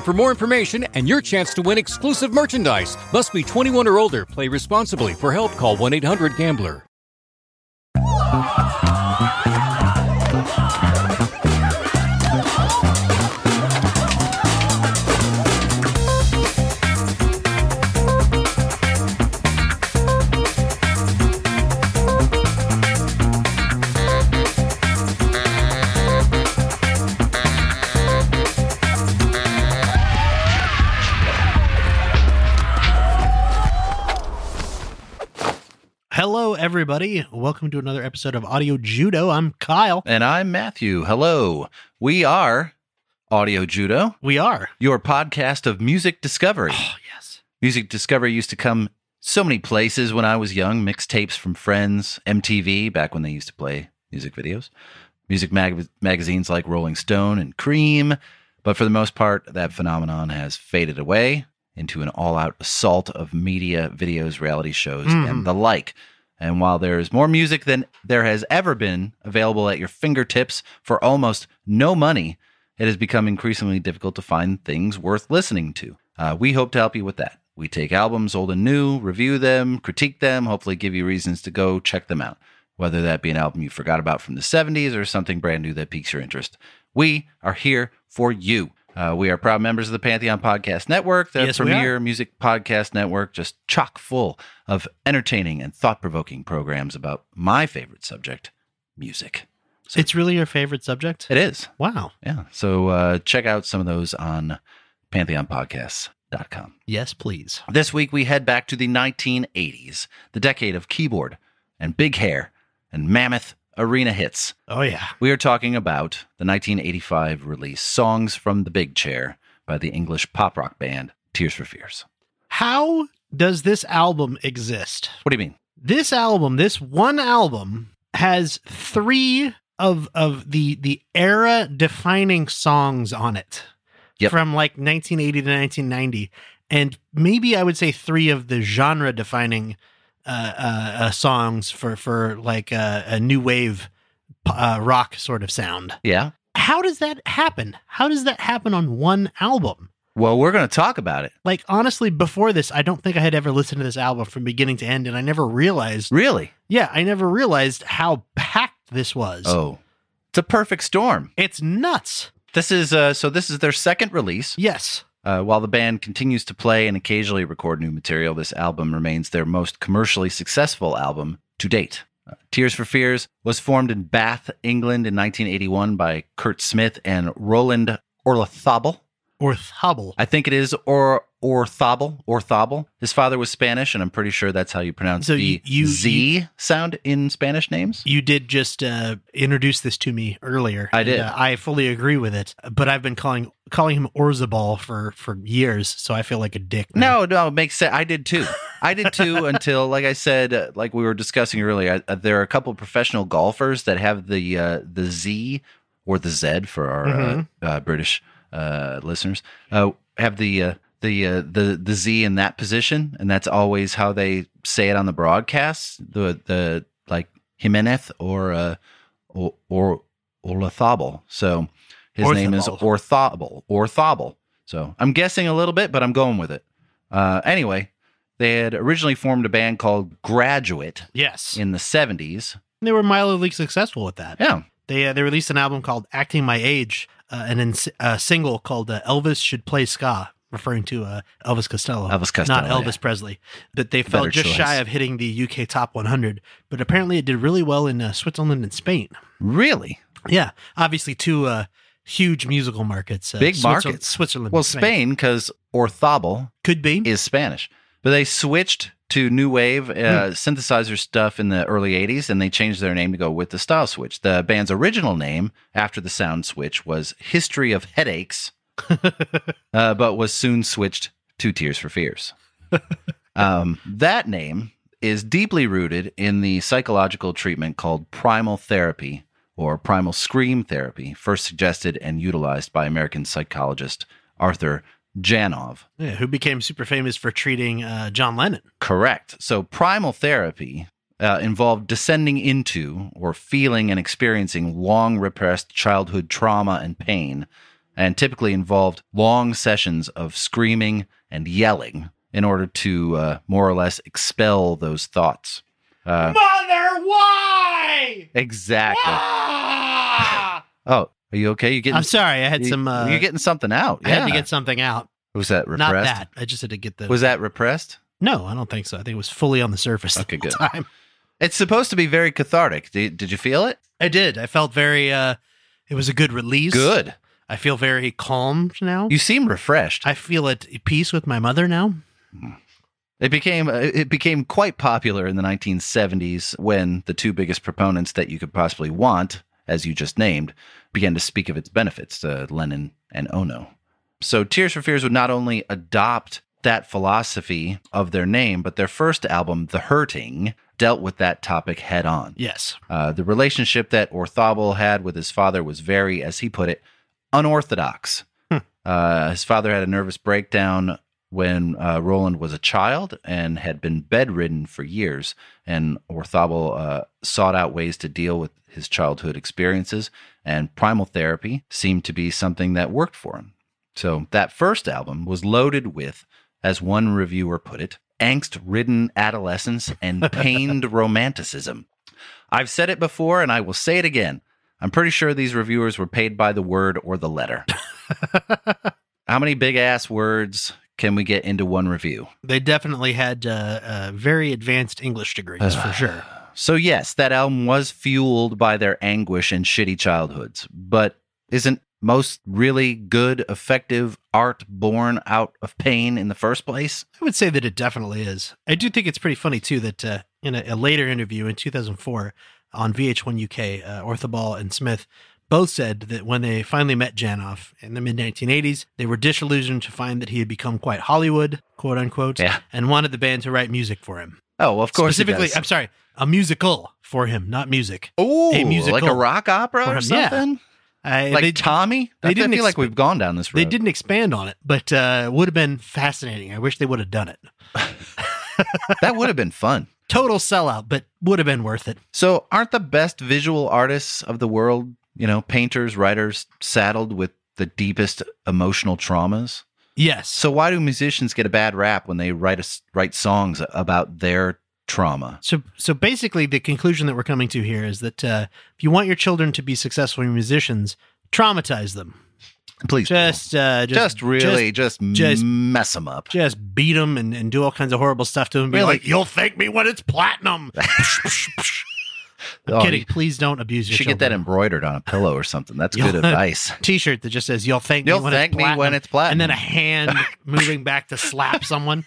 for more information and your chance to win exclusive merchandise. Must be 21 or older. Play responsibly. For help, call 1-800-GAMBLER. Hello, everybody. Welcome to another episode of Audio Judo. I'm Kyle. And I'm Matthew. Hello. We are Audio Judo, We are. your podcast of music discovery. Oh, yes. music discovery used to come so many places when I was young mixtapes from friends, MTV, back when they used to play music videos, music mag- magazines like Rolling Stone and Creem. But for the most part, that phenomenon has faded away into an all out assault of media, videos, reality shows, Mhm. and the like. And while there's more music than there has ever been available at your fingertips for almost no money, it has become increasingly difficult to find things worth listening to. Uh, we hope to help you with that. We take albums, old and new, review them, critique them, hopefully give you reasons to go check them out, whether that be an album you forgot about from the 70s or something brand new that piques your interest. We are here for you. Uh, we are proud members of the Pantheon Podcast Network, the Yes, premier music podcast network, just chock full of entertaining and thought provoking programs about my favorite subject, music. So It's really your favorite subject? it is. Wow. Yeah. So uh, check out some of those on pantheonpodcasts.com. Yes, please. This week we head back to the 1980s, the decade of keyboard and big hair and mammoth arena hits. Oh, yeah. We are talking about the 1985 release Songs from the Big Chair by the English pop rock band Tears for Fears. How does this album exist? What do you mean? This album, this one album, has three of of the the era defining songs on it Yep. from like 1980 to 1990 and maybe i would say three of the genre defining uh, uh, uh songs for for like uh, a new wave uh, rock sort of sound Yeah. how does that happen how does that happen on one album Well, we're going to talk about it. like honestly before this i don't think i had ever listened to this album from beginning to end and i never realized Really? yeah i never realized how packed this was Oh, it's a perfect storm. it's nuts This is uh, so. This is their second release. yes Uh, while the band continues to play and occasionally record new material, this album remains their most commercially successful album to date. Uh, Tears for Fears was formed in Bath, England in 1981 by Curt Smith and Roland Orlethobel. or hobble I think it is or Orthobel. Orthobel. His father was Spanish, and I'm pretty sure that's how you pronounce So the you- you- Z sound in Spanish names. you did just uh, introduce this to me earlier. I and, did. uh, I fully agree with it, but I've been calling calling him Orzabal for for years, so I feel like a dick. now. No, no, it makes sense. I did too. I did too until, like I said, uh, like we were discussing earlier, uh, there are a couple of professional golfers that have the uh, the Z or the Z for our uh, uh, British uh, listeners. Uh, have the uh, the uh, the the Z in that position, and that's always how they say it on the broadcast. The the like Jimenez or uh, or or Orthobal. So his name is. Orthobal. Orthobal. So I'm guessing a little bit, but I'm going with it. Uh, anyway, they had originally formed a band called Graduate Yes. in the 70s. they were mildly successful with that. Yeah. They uh, they released an album called Acting My Age uh, and then a single called uh, Elvis Should Play Ska, referring to uh, Elvis Costello. Elvis Costello, Not Elvis yeah. Presley. But they fell Better just choice. shy of hitting the UK Top 100. But apparently it did really well in uh, Switzerland and Spain. Really? Yeah. Obviously, two uh, huge musical markets. Uh, Big Switzer- markets. Switzerland Well, Spain, because Orthobal Could be. is Spanish. But they switched to new wave uh, synthesizer stuff in the early 80s and they changed their name to go with the style switch. The band's original name after the sound switch was History of Headaches, uh, but was soon switched to Tears for Fears. Um, that name is deeply rooted in the psychological treatment called primal therapy or primal scream therapy, first suggested and utilized by American psychologist Arthur Janov. Yeah, who became super famous for treating uh, John Lennon. Correct. So, primal therapy uh, involved descending into or feeling and experiencing long repressed childhood trauma and pain, and typically involved long sessions of screaming and yelling in order to uh, more or less expel those thoughts. Uh, Mother, why? exactly. Oh, are you okay? You getting? I'm sorry, I had you- some. Uh, you're getting something out. I had to get something out. Was that repressed? Not that. I just had to get the. Was that repressed? No, I don't think so. I think it was fully on the surface. Okay, the good. whole Time. It's supposed to be very cathartic. Did, did you feel it? I did. I felt very. uh It was a good release. Good. I feel very calm now. You seem refreshed. I feel at peace with my mother now. It became uh, it became quite popular in the 1970s when the two biggest proponents that you could possibly want, as you just named, began to speak of its benefits, uh, Lennon and Ono. So Tears for Fears would not only adopt that philosophy of their name, but their first album, The Hurting, dealt with that topic head on. Yes. Uh, the relationship that Orthobal had with his father was very, as he put it, unorthodox. Uh, his father had a nervous breakdown when uh, Roland was a child and had been bedridden for years. And Orthobal uh, sought out ways to deal with his childhood experiences, and primal therapy seemed to be something that worked for him. So that first album was loaded with, as one reviewer put it, angst ridden adolescence and pained romanticism. I've said it before and I will say it again. I'm pretty sure these reviewers were paid by the word or the letter. How many big ass words can we get into one review? They definitely had uh, uh, very advanced English degrees for sure. So, yes, that album was fueled by their anguish and shitty childhoods, but isn't most really good, effective art born out of pain in the first place? I would say that it definitely is. I do think it's pretty funny too that uh, in a, a later interview in 2004 on VH1 UK, uh, Orthobal and Smith both said that when they finally met Janov in the mid 1980s, they were disillusioned to find that he had become quite Hollywood, quote unquote, Yeah. and wanted the band to write music for him. Oh, of course. Specifically, I'm sorry, a musical for him, not music. Ooh, a musical like a rock opera or yeah. something? I, Like they, Tommy? they I didn't feel like we've gone down this road. they didn't expand on it, but uh, would have been fascinating. I wish they would have done it. that would have been fun. Total sellout, but would have been worth it. So, aren't the best visual artists of the world, you know, painters, writers, saddled with the deepest emotional traumas? Yes. So, why do musicians get a bad rap when they write a write songs about their trauma? So, so basically, the conclusion that we're coming to here is that uh, if you want your children to be successful musicians, traumatize them. Please, Just, uh, just, just, really, just, just- mess them up. just beat them and, and do all kinds of horrible stuff to them. Be Really? like, "You'll thank me when it's platinum." I'm Oh, kidding. you Please don't abuse You your should get that embroidered on a pillow or something. That's good advice. T-shirt that just says "You'll thank You'll me when thank it's me when it's platinum. and then a hand moving back to slap someone.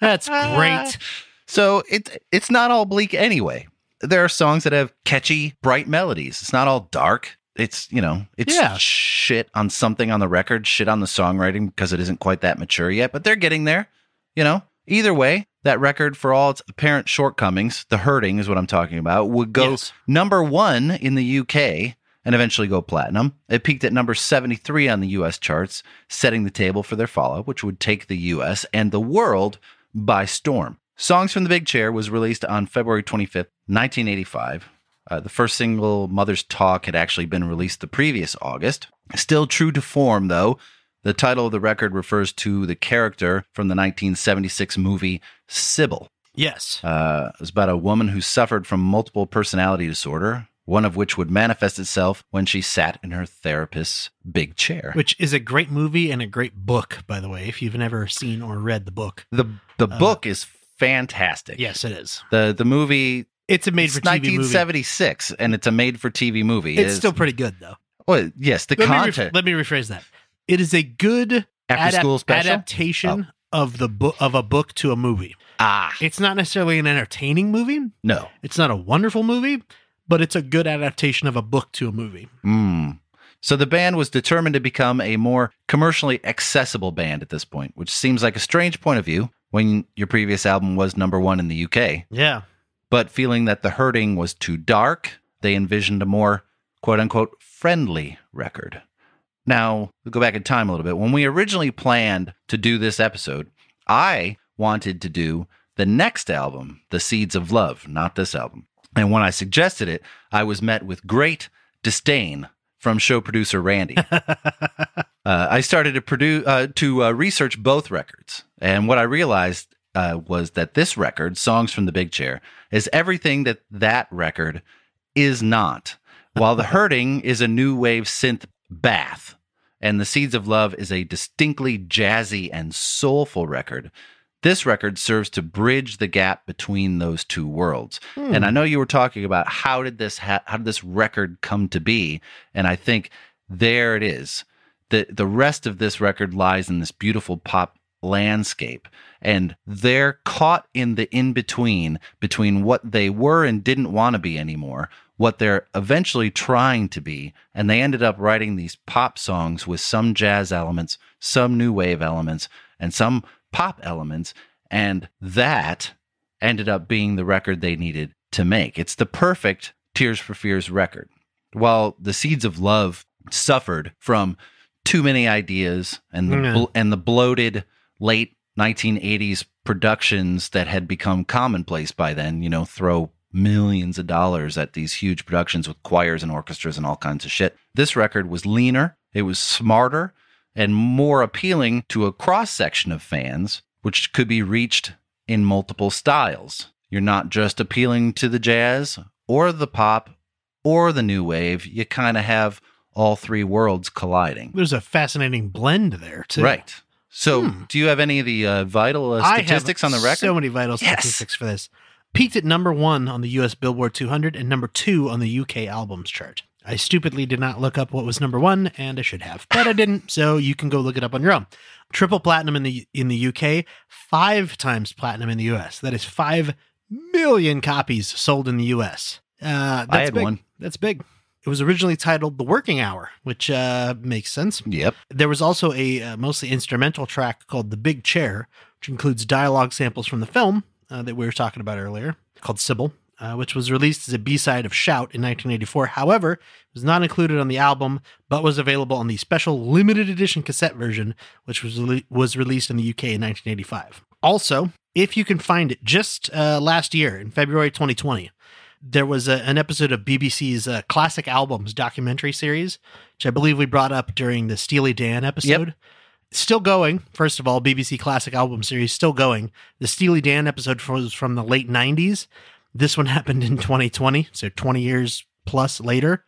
That's great. So it it's not all bleak anyway. There are songs that have catchy, bright melodies. It's not all dark. It's you know, it's Yeah. shit on something on the record, shit on the songwriting because it isn't quite that mature yet, but they're getting there. You know, either way, that record, for all its apparent shortcomings, the hurting is what I'm talking about, would go Yes. number one in the UK and eventually go platinum. It peaked at number 73 on the US charts, setting the table for their follow, up, which would take the US and the world by storm. Songs from the Big Chair was released on February 25th, 1985. Uh, the first single, Mother's Talk, had actually been released the previous August. Still true to form, though, the title of the record refers to the character from the 1976 movie Sybil. Yes. Uh, it was about a woman who suffered from multiple personality disorder, one of which would manifest itself when she sat in her therapist's big chair. Which is a great movie and a great book, by the way, if you've never seen or read the book. the the Uh, book is fantastic. Yes, it is. The the movie It's a made for TV movie. 1976 and it's a made for TV movie. It's It still pretty good, though. well, yes, the Let me, content let me rephrase that. It is a good after adap- school special. adaptation of the book of a book to a movie. ah, It's not necessarily an entertaining movie. no. It's not a wonderful movie, but it's a good adaptation of a book to a movie. Mm. So the band was determined to become a more commercially accessible band at this point, which seems like a strange point of view when your previous album was number one in the UK. Yeah. But feeling that The Hurting was too dark, they envisioned a more quote unquote friendly record. Now, we'll go back in time a little bit. When we originally planned to do this episode, I wanted to do the next album, The Seeds of Love, not this album. And when I suggested it, I was met with great disdain from show producer Randy. uh, I started to produce uh, to uh, research both records, and what I realized uh, was that this record, "Songs from the Big Chair," is everything that that record is not. While "The Hurting" is a new wave synth bath, and "The Seeds of Love" is a distinctly jazzy and soulful record. This record serves to bridge the gap between those two worlds. And I hmm. know you were talking about how did this ha- how did this record come to be, and I think there it is. the The rest of this record lies in this beautiful pop landscape, and they're caught in the in between between what they were and didn't want to be anymore, what they're eventually trying to be, and they ended up writing these pop songs with some jazz elements, some new wave elements, and some pop elements, and that ended up being the record they needed to make. It's the perfect Tears for Fears record. While the Seeds of Love suffered from too many ideas and the mm-hmm. bl- and the bloated late 1980s productions that had become commonplace by then, you know, throw millions of dollars at these huge productions with choirs and orchestras and all kinds of shit. This record was leaner, it was smarter, and more appealing to a cross section of fans, which could be reached in multiple styles. You're not just appealing to the jazz or the pop or the new wave, you kind of have all three worlds colliding. There's a fascinating blend there, too. Right. So, Hmm. do you have any of the uh, vital uh, statistics on the record? So many vital Yes. statistics for this. Peaked at number one on the US Billboard 200 and number two on the UK albums chart. I stupidly did not look up what was number one, and I should have, but I didn't. So you can go look it up on your own. Triple platinum in the in the UK, five times platinum in the US. That is five million copies sold in the US. Uh, that's I had big. one. That's big. It was originally titled "The Working Hour," which uh, makes sense. Yep. There was also a uh, mostly instrumental track called The Big Chair, which includes dialogue samples from the film uh, that we were talking about earlier, called Sybil, uh, which was released as a B side of Shout in 1984. However, it was not included on the album, but was available on the special limited edition cassette version, which was, rele- was released in the UK in 1985. Also, if you can find it, just uh, last year in February 2020, there was a, an episode of BBC's uh, classic albums documentary series, which I believe we brought up during the Steely Dan episode. Still going. First of all, BBC Classic Album Series still going. The Steely Dan episode was from the late '90s. This one happened in 2020, so 20 years plus later.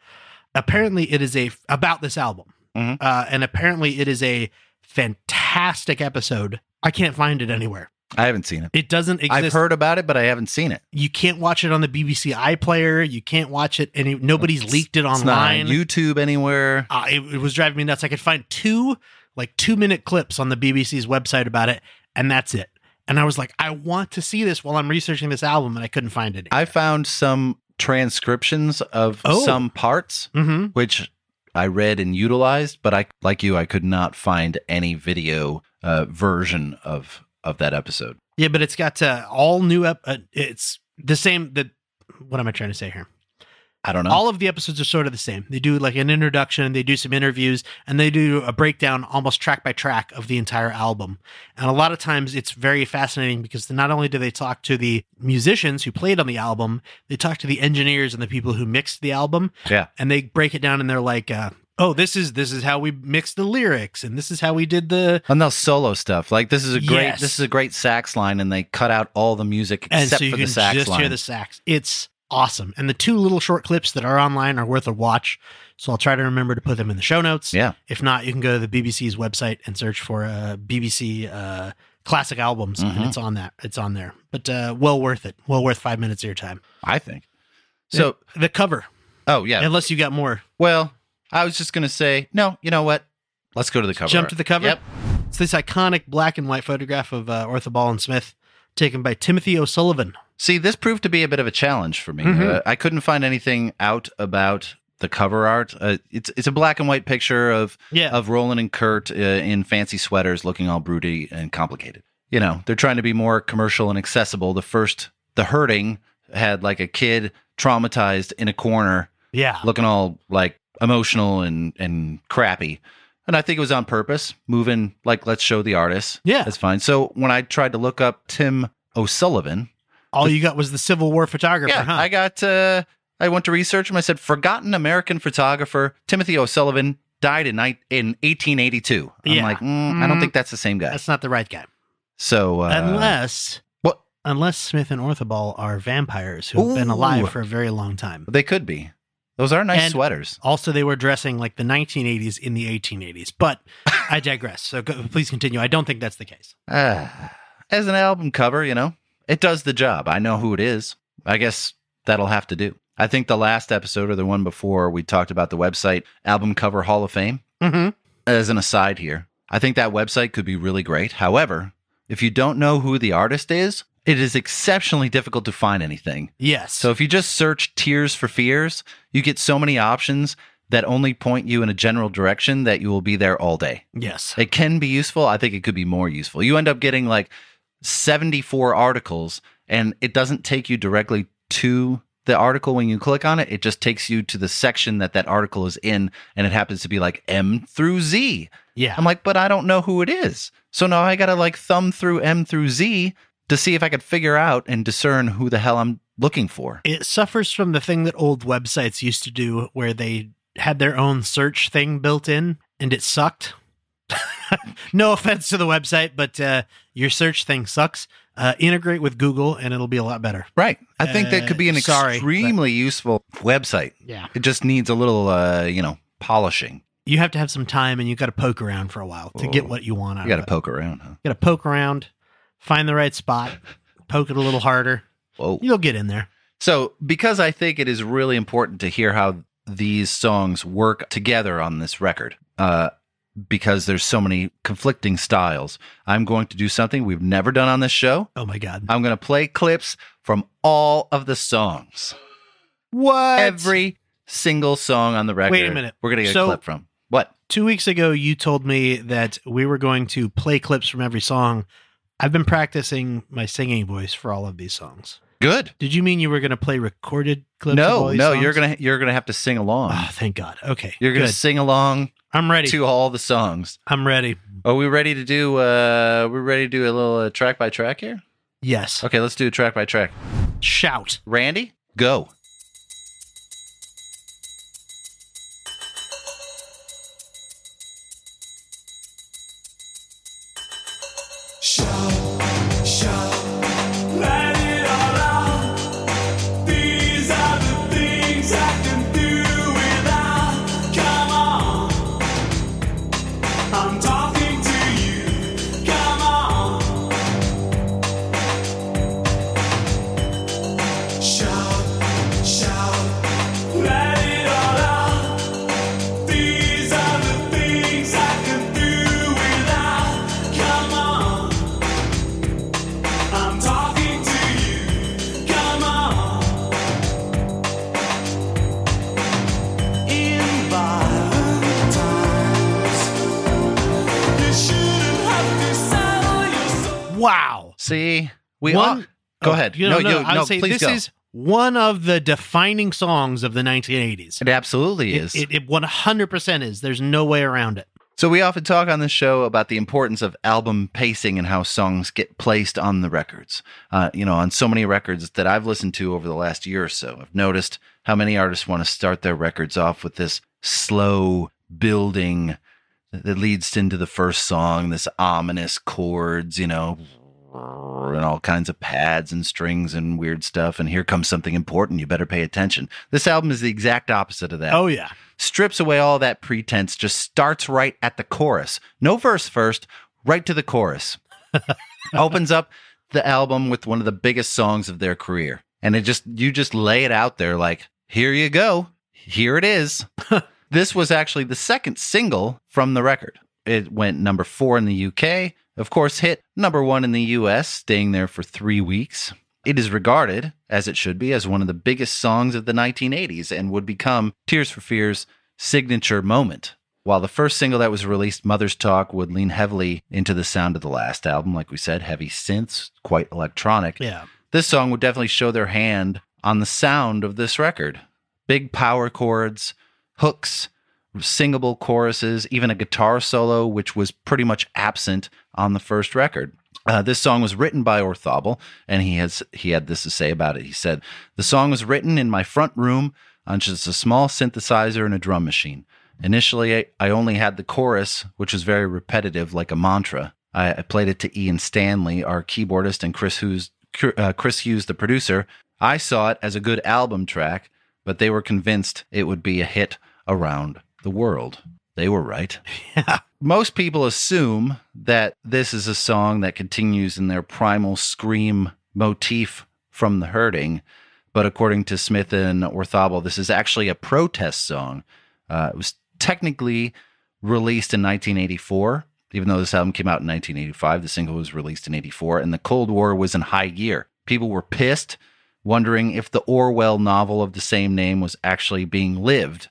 Apparently, it is a about this album, Mhm. uh, and apparently, it is a fantastic episode. I can't find it anywhere. I haven't seen it. It doesn't exist I've heard about it, but I haven't seen it. you can't watch it on the BBC iPlayer. You can't watch it any. Nobody's leaked it It's not online. on YouTube anywhere. uh, it, it was driving me nuts. I could find two like two minute clips on the BBC's website about it, and that's it. And I was like, I want to see this while I'm researching this album, and I couldn't find it. I found some transcriptions of Oh. some parts, mm-hmm. which I read and utilized, but I, like you, I could not find any video uh, version of of that episode. Yeah, but it's got uh, all new. Ep- uh, it's the same. The what am I trying to say here? I don't know. All of the episodes are sort of the same. They do like an introduction, they do some interviews, and they do a breakdown almost track by track of the entire album. And a lot of times it's very fascinating because not only do they talk to the musicians who played on the album, they talk to the engineers and the people who mixed the album. Yeah. And they break it down and they're like, uh, oh, this is this is how we mix the lyrics and this is how we did the and they'll solo stuff. Like this is a great Yes. this is a great sax line, and they cut out all the music and except so you for can the sax just line. hear the sax. It's awesome. And the two little short clips that are online are worth a watch. So I'll try to remember to put them in the show notes. Yeah. If not, you can go to the BBC's website and search for uh, BBC uh, classic albums, Mhm. and it's on that. It's on there. But uh, well worth it. Well worth five minutes of your time. I think. So, the, the cover, oh yeah. unless you got more, Well, I was just gonna say no. You know what? Let's go to the cover. jump to the cover. Yep. It's this iconic black and white photograph of uh, Orthoball and Smith, taken by Timothy O'Sullivan. See, this proved to be a bit of a challenge for me. Mhm. Uh, I couldn't find anything out about the cover art. Uh, it's it's a black and white picture of Yeah. of Roland and Kurt uh, in fancy sweaters, looking all broody and complicated. You know, they're trying to be more commercial and accessible. The first, the hurting, had like a kid traumatized in a corner, yeah. looking all like emotional and and crappy. And I think it was on purpose, moving like let's show the artist. Yeah. that's fine. So when I tried to look up Tim O'Sullivan, All you got was the Civil War photographer, yeah, huh? I got. Uh, I went to research him. I said, forgotten American photographer Timothy O'Sullivan died in ni- in 1882. I'm Yeah. like, mm, I don't think that's the same guy. That's not the right guy. So uh, unless what unless Smith and Orthoball are vampires who have been alive for a very long time. they could be. Those are nice And- sweaters. Also, they were dressing like the 1980s in the 1880s. But I digress. So go, please continue. I don't think that's the case. Ah, as an album cover, you know, it does the job. I know who it is. I guess that'll have to do. I think the last episode or the one before we talked about the website Album Cover Hall of Fame. Mm-hmm. as an aside here, I think that website could be really great. However, if you don't know who the artist is, it is exceptionally difficult to find anything. Yes. So if you just search Tears for Fears, you get so many options that only point you in a general direction that you will be there all day. yes. It can be useful. I think it could be more useful. You end up getting like 74 articles and it doesn't take you directly to the article when you click on it. It just takes you to the section that that article is in and it happens to be like M through Z. Yeah. I'm like, but I don't know who it is. So now I got to like thumb through M through Z to see if I could figure out and discern who the hell I'm looking for. it suffers from the thing that old websites used to do where they had their own search thing built in and it sucked. no offense to the website, but uh, your search thing sucks. Uh, integrate with Google and it'll be a lot better. Right. I think that could be an Uh, sorry, extremely useful website. Yeah. It just needs a little, uh, you know, polishing. You have to have some time and you've got to poke around for a while to get Oh. what you want out You got of to it. poke around, huh? You got to poke around, find the right spot, poke it a little harder. Whoa. You'll get in there. So, because I think it is really important to hear how these songs work together on this record, uh, because there's so many conflicting styles, I'm going to do something we've never done on this show. Oh my God. I'm going to play clips from all of the songs. What? Every single song on the record. Wait a minute. We're going to get So- a clip from. What? Two weeks ago, you told me that we were going to play clips from every song. I've been practicing my singing voice for all of these songs. Good. Did you mean you were going to play recorded clips? No, no, songs? you're going to you're to have to sing along. Oh, thank God. Okay, you're gonna sing along I'm ready. to all the songs. I'm ready. Are we ready to do uh we're ready to do a little uh, track by track here? Yes. Okay, let's do a track by track. Shout. Randy, go. We One- all, go Oh, ahead. You know, no, no, you, I would no, say please this go. is one of the defining songs of the 1980s. It absolutely It, is. it, it 100% is. There's no way around it. So we often talk on this show about the importance of album pacing and how songs get placed on the records. Uh, you know, on so many records that I've listened to over the last year or so, I've noticed how many artists want to start their records off with this slow building that leads into the first song, this ominous chords, you know, and all kinds of pads and strings and weird stuff. And here comes something important. You better pay attention. This album is the exact opposite of that Oh, yeah. strips away all that pretense, just starts right at the chorus. No verse first, right to the chorus. Opens up the album with one of the biggest songs of their career. And it just, you just lay it out there like, here you go. Here it is. this was actually the second single from the record. It went number four in the UK, of course, hit number one in the US, staying there for three weeks. It is regarded, as it should be, as one of the biggest songs of the 1980s and would become Tears for Fears' signature moment. While the first single that was released, Mother's Talk, would lean heavily into the sound of the last album, like we said, heavy synths, quite electronic. Yeah. This song would definitely show their hand on the sound of this record. Big power chords, hooks, singable choruses, even a guitar solo, which was pretty much absent on the first record. Uh, this song was written by Orthobel, and he has he had this to say about it. He said, "The song was written in my front room on just a small synthesizer and a drum machine. Initially, I, only had the chorus, which was very repetitive, like a mantra. I, I played it to Ian Stanley, our keyboardist, and Chris Hughes, uh, Chris Hughes, the producer. I saw it as a good album track, but they were convinced it would be a hit around the world. They were right. Yeah. Most people assume that this is a song that continues in their primal scream motif from the hurting, but according to Smith and Orthobel, this is actually a protest song. Uh, it was technically released in 1984, even though this album came out in 1985. The single was released in 84, and the Cold War was in high gear. People were pissed, wondering if the Orwell novel of the same name was actually being lived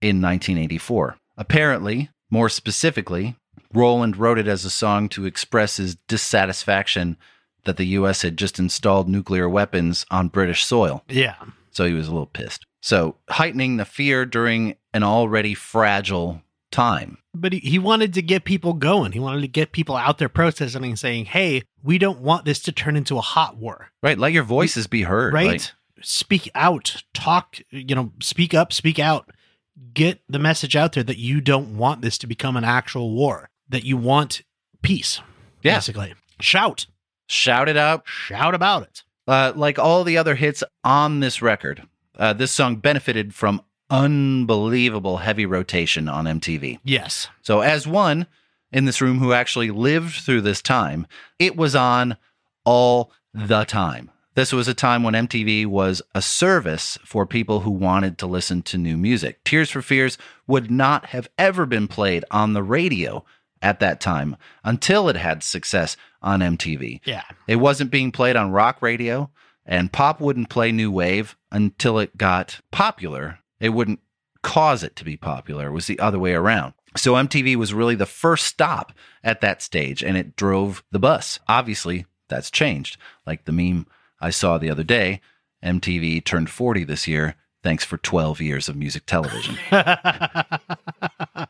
in 1984. Apparently, more specifically, Roland wrote it as a song to express his dissatisfaction that the US had just installed nuclear weapons on British soil. Yeah. So he was a little pissed. So heightening the fear during an already fragile time. But he, he wanted to get people going. He wanted to get people out there protesting and saying, hey, we don't want this to turn into a hot war. Right. Let your voices be heard. Right? Like, speak out, talk, you know, speak up, speak out. Get the message out there that you don't want this to become an actual war, that you want peace. Yeah. Basically. Shout. shout it out. Shout about it. Uh, like all the other hits on this record, uh, this song benefited from unbelievable heavy rotation on MTV. Yes. So, as one in this room who actually lived through this time, it was on all the time. This was a time when MTV was a service for people who wanted to listen to new music. Tears for Fears would not have ever been played on the radio at that time until it had success on MTV. Yeah. It wasn't being played on rock radio, and pop wouldn't play new wave until it got popular. It wouldn't cause it to be popular. It was the other way around. So MTV was really the first stop at that stage, and it drove the bus. Obviously, that's changed. Like the meme I saw the other day MTV turned 40 this year. Thanks for 12 years of music television.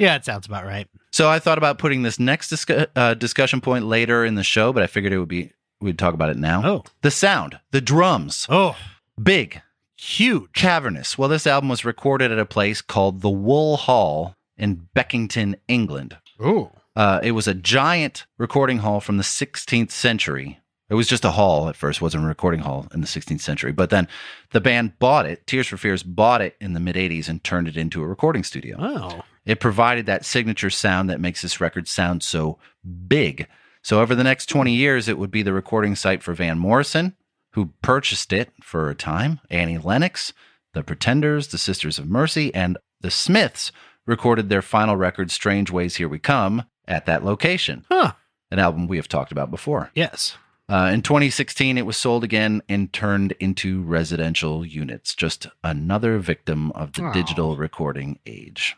Yeah, it sounds about right. so I thought about putting this next discu- uh, discussion point later in the show, but I figured it would be we'd talk about it now. Oh. The sound, the drums, Oh, big, huge. cavernous. Well, this album was recorded at a place called the Wool Hall in Beckington, England. Oh. Uh, it was a giant recording hall from the 16th century. It was just a hall at first, wasn't a recording hall in the 16th century. But then the band bought it. Tears for Fears bought it in the mid 80s and turned it into a recording studio. Oh. It provided that signature sound that makes this record sound so big. So over the next 20 years, it would be the recording site for Van Morrison, who purchased it for a time, Annie Lennox, the Pretenders, the Sisters of Mercy, and the Smiths recorded their final record, Strangeways Here We Come, at that location, Huh. an album we have talked about before. Yes. Uh, in 2016, it was sold again and turned into residential units, just another victim of the digital recording age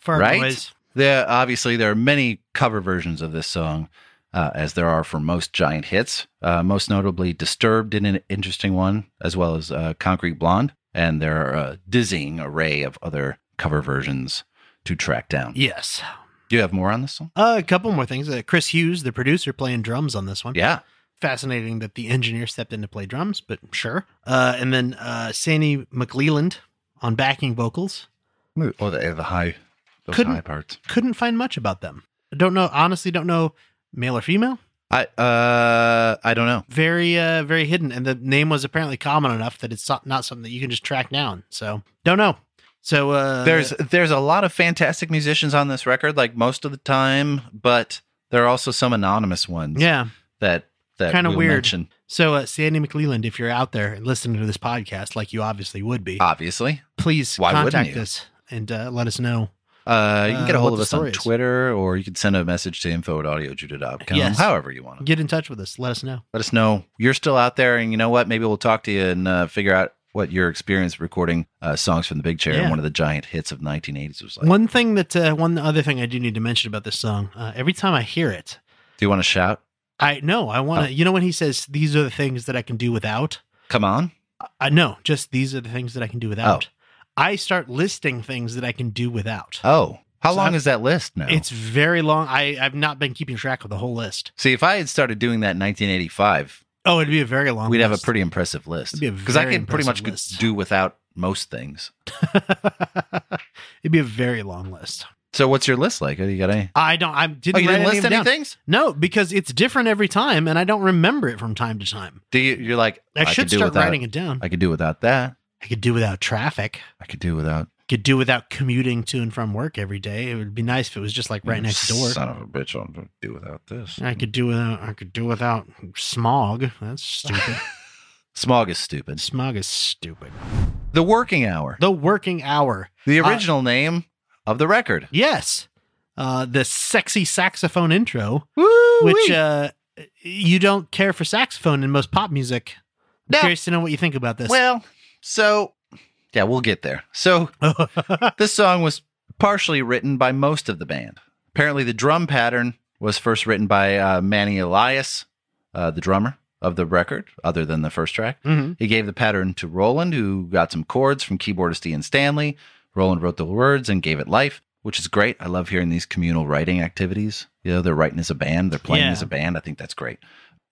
Fart right? noise. There obviously there are many cover versions of this song, uh, as there are for most giant hits. Uh, most notably, Disturbed in an interesting one, as well as uh, Concrete Blonde. And there are a dizzying array of other cover versions to track down. Yes. Do you have more on this song? Uh, a couple more things. Uh, Chris Hughes, the producer, playing drums on this one. Yeah. Fascinating that the engineer stepped in to play drums, but sure. Uh, and then uh, Sandy McLelland on backing vocals. Oh, the, the high, those Couldn't- high parts. Couldn't find much about them. I don't know. Honestly, don't know male or female. I uh, I don't know. Very, uh, very hidden. And the name was apparently common enough that it's not, not something that you can just track down. So don't know. So uh, There's there's a lot of fantastic musicians on this record, like most of the time, but there are also some anonymous ones. yeah. that that Kinda we'll weird. mention, So uh, Sandy McLelland, if you're out there and listening to this podcast, like you obviously would be, obviously. please why contact us and uh, let us know. Uh, you can Uh, get a hold what of us on is. Twitter, or you can send a message to info at audiojudo.com. Yes. However you want. To get in touch with us. Let us know. Let us know you're still out there, and you know what? Maybe we'll talk to you and uh, figure out what your experience recording uh, songs from the Big Chair Yeah. and one of the giant hits of 1980s was like. one thing that uh, one other thing I do need to mention about this song. Uh, every time I hear it, Do you want to shout? I know I want to. Oh. You know when he says these are the things that I can do without. Come on. Uh, I know just these are the things that I can do without. Oh. I start listing things that I can do without. Oh, how So long I've- is that list now? It's very long. I I've not been keeping track of the whole list. See, if I had started doing that in 1985, Oh, it'd be a very long. we'd have a pretty impressive list. It'd be a Because I could pretty much list. do without most things. It'd be a very long list. So, what's your list like? You got any? I don't. I didn't. Oh, you didn't list any down. things? No, because it's different every time, and I don't remember it from time to time. Do you? You're like I, could should start without- writing it down. I could do without that. I could do without traffic. I could do without. Could do without commuting to and from work every day. It would be nice if it was just like right next door. Son of a bitch! I'll do without this. I could do without. I could do without smog. That's stupid. Smog is stupid. smog is stupid. The working hour. The working hour. The Uh, original name of the record. Yes. Uh, the sexy saxophone intro, Woo! which uh, you don't care for saxophone in most pop music. I'm No. curious to know what you think about this. well, so yeah, we'll get there. So this song was partially written by most of the band. Apparently, the drum pattern was first written by uh, Manny Elias, uh, the drummer of the record, other than the first track. Mhm. He gave the pattern to Roland, who got some chords from keyboardist Ian Stanley. Roland wrote the words and gave it life, which is great. I love hearing these communal writing activities. You know, they're writing as a band, they're playing Yeah. as a band. I think that's great.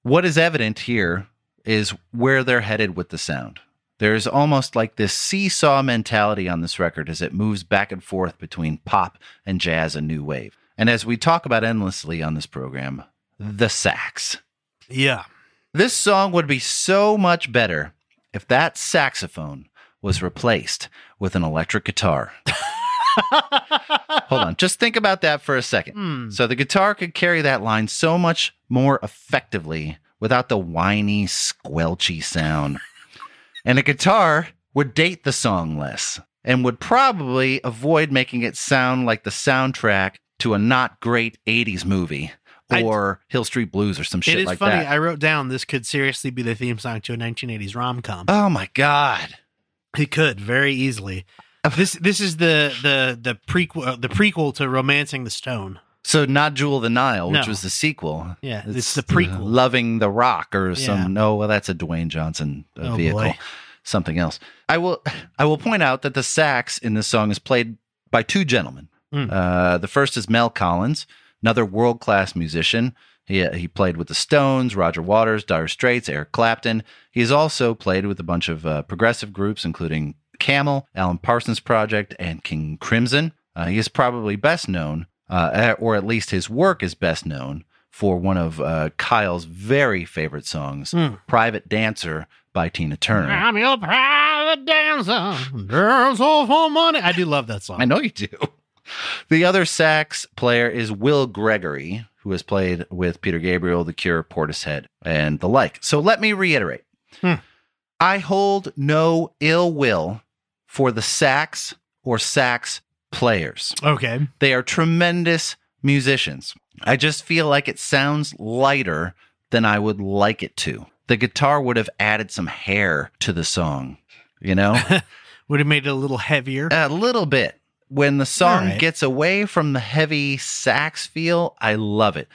What is evident here is where they're headed with the sound. There's almost like this seesaw mentality on this record as it moves back and forth between pop and jazz and new wave. And as we talk about endlessly on this program, the sax. yeah. This song would be so much better if that saxophone was replaced with an electric guitar. Hold on, just think about that for a second. Hmm. So the guitar could carry that line so much more effectively without the whiny, squelchy sound. and a guitar would date the song less and would probably avoid making it sound like the soundtrack to a not great 80s movie I- or Hill Street Blues or some shit it is like funny. that. I wrote down this could seriously be the theme song to a 1980s rom com. oh my God. It could very easily. This this is the the the prequel uh, the prequel to Romancing the Stone. So not Jewel of the Nile, which No. was the sequel. Yeah, it's the prequel. Loving the Rock or some no, well that's a Dwayne Johnson uh, Oh, vehicle. boy. Something else. I will I will point out that the sax in this song is played by two gentlemen. Hmm. Uh, the first is Mel Collins, another world-class musician. He, uh, he played with the Stones, Roger Waters, Dire Straits, Eric Clapton. He has also played with a bunch of uh, progressive groups, including Camel, Alan Parsons Project, and King Crimson. Uh, he is probably best known, uh, or at least his work is best known, for one of uh, Kyle's very favorite songs, Hmm. Private Dancer by Tina Turner. I'm your private dancer, dance all for money. I do love that song. I know you do. The other sax player is Will Gregory, who has played with Peter Gabriel, The Cure, Portishead, and the like. So let me reiterate. Hmm. I hold no ill will for the sax or sax players. Okay. They are tremendous musicians. I just feel like it sounds lighter than I would like it to. The guitar would have added some hair to the song, you know? Would have made it a little heavier. A little bit. When the song right. gets away from the heavy sax feel, I love it.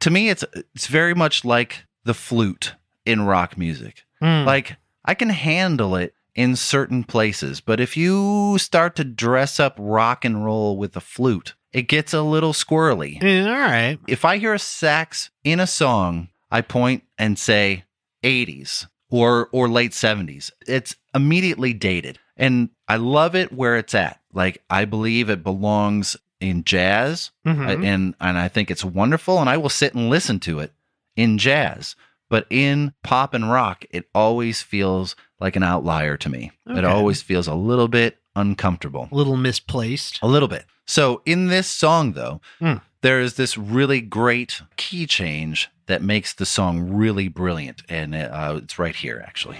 to me it's it's very much like the flute in rock music. Mm. Like I can handle it in certain places, but if you start to dress up rock and roll with the flute, it gets a little squirrely. Eh, all right. If I hear a sax in a song, I point and say 80s or or late 70s. It's immediately dated. And I love it where it's at. Like I believe it belongs in jazz Mhm. And and I think it's wonderful and I will sit and listen to it in jazz. But in pop and rock, it always feels like an outlier to me. It always feels a little bit uncomfortable. A little misplaced. A little bit. So in this song, though, Hmm. there is this really great key change that makes the song really brilliant, and uh, it's right here, actually.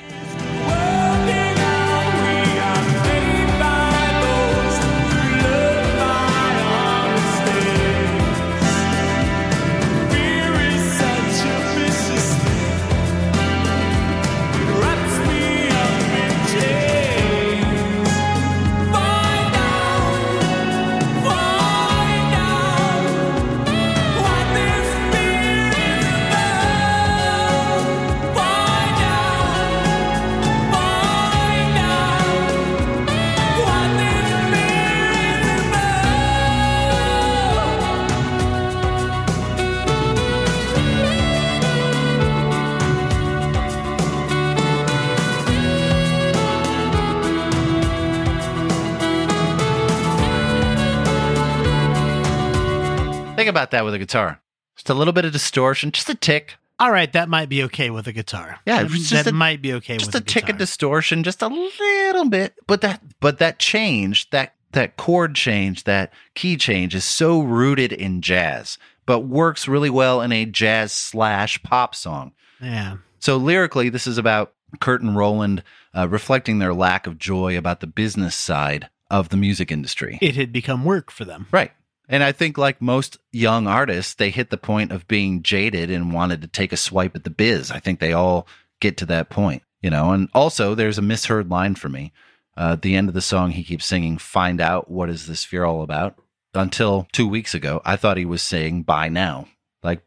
Think about that with a guitar. Just a little bit of distortion, just a tick, All right, that might be okay with a guitar. Yeah, that, just that a- might be okay just with a tick guitar. of distortion, just a little bit. But that, but that change, that that chord change, that key change, is so rooted in jazz, but works really well in a jazz slash pop song. Yeah. So lyrically, this is about Curt and Roland uh, reflecting their lack of joy about the business side of the music industry. It had become work for them. Right. And I think, like most young artists, they hit the point of being jaded and wanted to take a swipe at the biz. I think they all get to that point, you know. And also, there's a misheard line for me. Uh, at the end of the song, he keeps singing, Find out what is this fear all about. Until two weeks ago, I thought he was saying, Bye now. Like,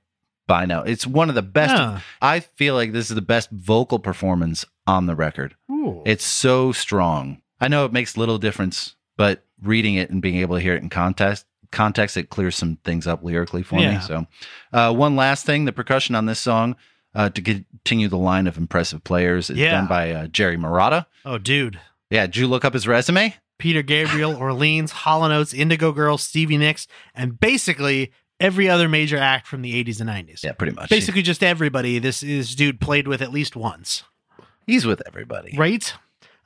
bye now. It's one of the best. Yeah. I feel like this is the best vocal performance on the record. Ooh. It's so strong. I know it makes little difference, but reading it and being able to hear it in context, context, it clears some things up lyrically for Yeah. me. So, uh, one last thing: the percussion on this song, uh, to continue the line of impressive players, is Yeah. done by uh, Jerry Marotta. oh, dude. Yeah, did you look up his resume? Peter Gabriel, Orleans, Hall and Oates, Indigo Girls, Stevie Nicks, and basically every other major act from the 80s and 90s. Yeah, pretty much. Basically, just everybody this is dude played with at least once. he's with everybody. Right?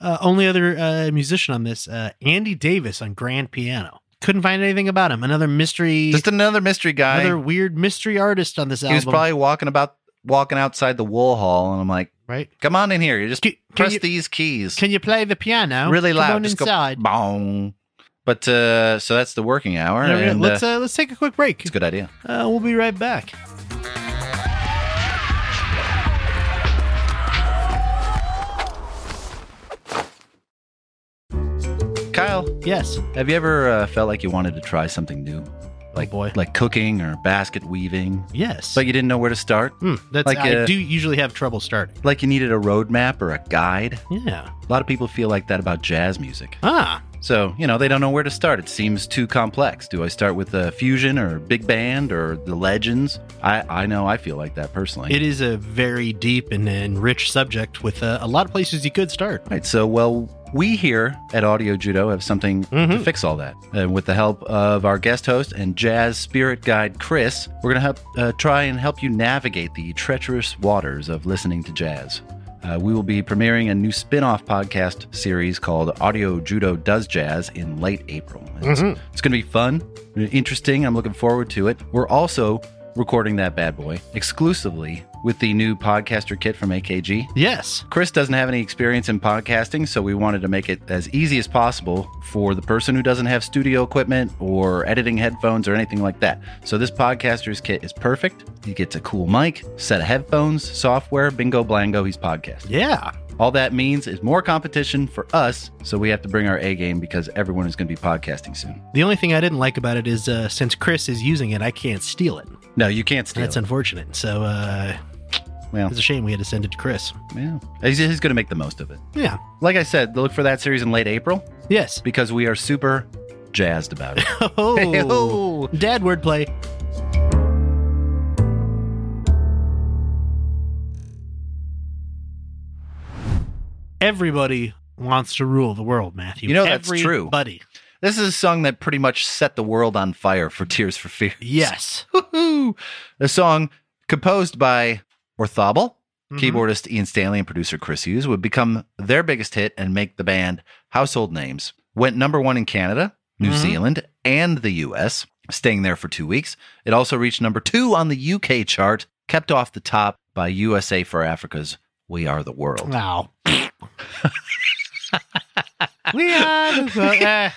Uh, only other uh, musician on this, uh, Andy Davis on grand piano. Couldn't find anything about him. Another mystery, Just another mystery guy. another weird mystery artist on this he album. was probably walking about, walking outside the wool hall, and I'm like, right. "Come on in here. You just Can- can press you- these keys." Can you play the piano? really Come loud. Just inside. go bong. But uh, so that's the working hour, go. and let's uh, uh, let's take a quick break. it's a good idea. Uh, we'll be right back. Kyle, Yes. have you ever uh, felt like you wanted to try something new, like boy. like cooking or basket weaving, Yes. but you didn't know where to start? Hmm, that's like, I uh, do usually have trouble starting. Like you needed a roadmap or a guide? Yeah. A lot of people feel like that about jazz music. Ah. So, you know, they don't know where to start. It seems too complex. Do I start with the fusion or big band or the legends? I, I know I feel like that personally. It is a very deep and, and rich subject with uh, a lot of places you could start. Right. So, well, we here at Audio Judo have something to Mhm. fix all that. And with the help of our guest host and jazz spirit guide, Chris, we're going to help uh, try and help you navigate the treacherous waters of listening to jazz. Uh, we will be premiering a new spin off podcast series called Audio Judo Does Jazz in late April. It's, it's going to be fun, interesting. I'm looking forward to it. We're also recording that bad boy exclusively with the new podcaster kit from AKG. Yes. Chris doesn't have any experience in podcasting, so we wanted to make it as easy as possible for the person who doesn't have studio equipment or editing headphones or anything like that. So this podcaster's kit is perfect. He gets a cool mic, set of headphones, software, bingo blango, he's podcasting. Yeah. All that means is more competition for us, so we have to bring our A game because everyone is going to be podcasting soon. The only thing I didn't like about it is uh, since Chris is using it, I can't steal it. No, you can't steal. It. That's it. unfortunate. So uh, well, it's a shame we had to send it to Chris. yeah. He's, he's going to make the most of it. Yeah. Like I said, look for that series in late April Yes. because we are super jazzed about it. Oh, Hey-ho. dad wordplay. Everybody wants to rule the world, Matthew. You know that's true. Everybody. this is a song that pretty much set the world on fire for Tears for Fears. Yes. Woohoo! A song composed by Orthobel, Mhm. keyboardist Ian Stanley, and producer Chris Hughes would become their biggest hit and make the band household names. Went number one in Canada, New Mhm. Zealand, and the US, staying there for two weeks. It also reached number two on the UK chart, kept off the top by USA for Africa's We Are the World. Wow. we are the world. Eh.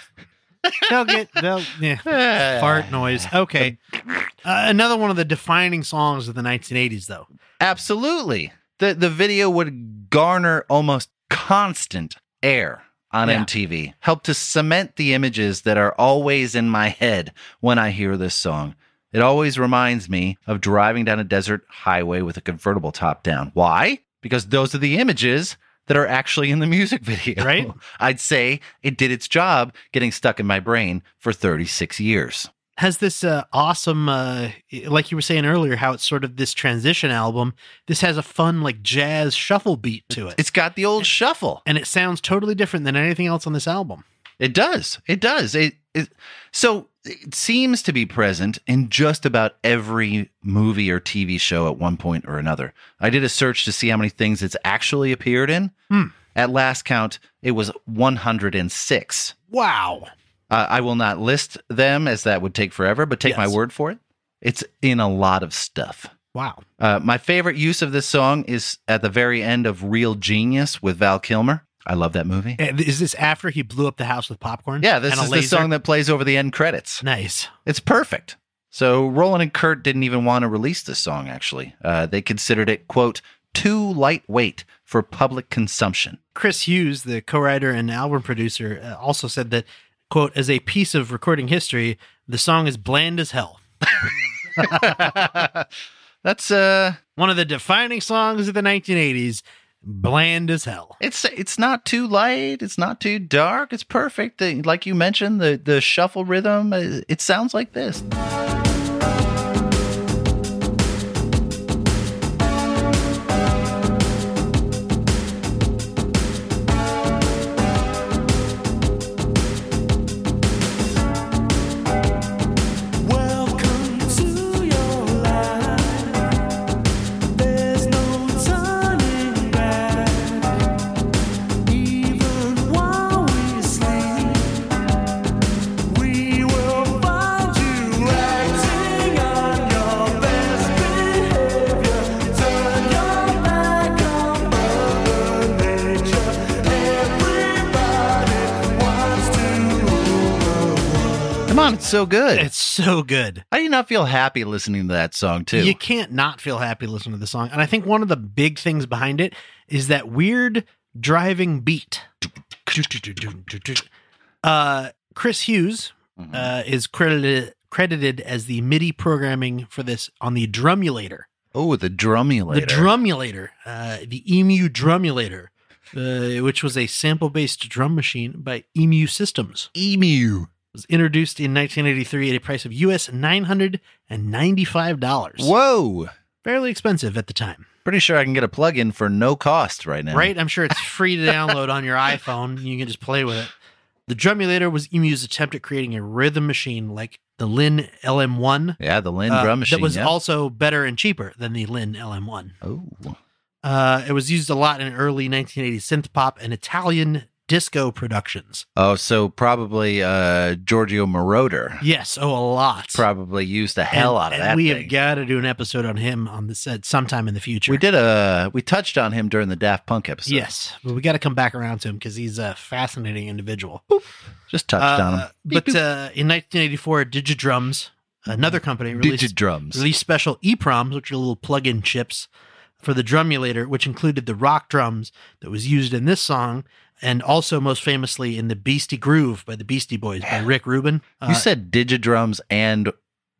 They'll get they'll yeah. fart noise. Okay. Uh, another one of the defining songs of the 1980s, though. Absolutely. The the video would garner almost constant air on Yeah. MTV. Help to cement the images that are always in my head when I hear this song. It always reminds me of driving down a desert highway with a convertible top down. Why? Because those are the images that are actually in the music video. Right. I'd say it did its job getting stuck in my brain for 36 years. Has this uh, awesome, uh, like you were saying earlier, how it's sort of this transition album. This has a fun, like jazz shuffle beat to it, It's got the old shuffle. and it sounds totally different than anything else on this album. It does. It does. It, it so it seems to be present in just about every movie or TV show at one point or another. I did a search to see how many things it's actually appeared in. Hmm. At last count, it was 106. Wow. Uh, I will not list them as that would take forever, but take my word for it. It's in a lot of stuff. Wow. Uh, my favorite use of this song is at the very end of Real Genius with Val Kilmer. I love that movie. Is this after he blew up the house with popcorn? Yeah, this is the song that plays over the end credits. Nice. It's perfect. So Roland and Curt didn't even want to release this song. Actually, uh, they considered it quote too lightweight for public consumption. Chris Hughes, the co-writer and album producer, uh, also said that, "quote As a piece of recording history, the song is bland as hell. That's uh, One of the defining songs of the 1980s. Bland as hell. it's it's not too light. It's not too dark. It's perfect. Like you mentioned, the the shuffle rhythm. uh, It sounds like this. It's so good. It's so good. How do you not feel happy listening to that song too? You can't not feel happy listening to the song. And I think one of the big things behind it is that weird driving beat. Uh, Chris Hughes Mhm. uh, is credited credited as the MIDI programming for this on the Drumulator. oh, the drumulator. The Drumulator, uh, the Emu Drumulator, uh, which was a sample based drum machine by Emu Systems. emu. Was introduced in 1983 at a price of US $995. Whoa. Fairly expensive at the time, Pretty sure I can get a plug-in for no cost right now. right? I'm sure it's free to download on your iPhone. You can just play with it. The Drumulator was Emu's attempt at creating a rhythm machine like the Linn LM1 Yeah, the Linn uh, drum machine. that was yeah. also better and cheaper than the Linn LM1. Oh. Uh, it was used a lot in early 1980s synth pop and Italian disco productions. Oh, so probably uh Giorgio Moroder Yes, oh, a lot. probably used the hell And- out of and that We thing. have got to do an episode on him on the set sometime in the future. we did a we touched on him during the Daft Punk episode. Yes, but we got to come back around to him because he's a fascinating individual. Just touched on Uh, him. but uh, in 1984, Digidrums, another company, released, Digidrums. released special EPROMs, which are little plug-in chips for the drumulator, which included the rock drums that was used in this song, and also most famously in the Beastie Groove by the Beastie Boys by Rick Rubin. you said digidrums and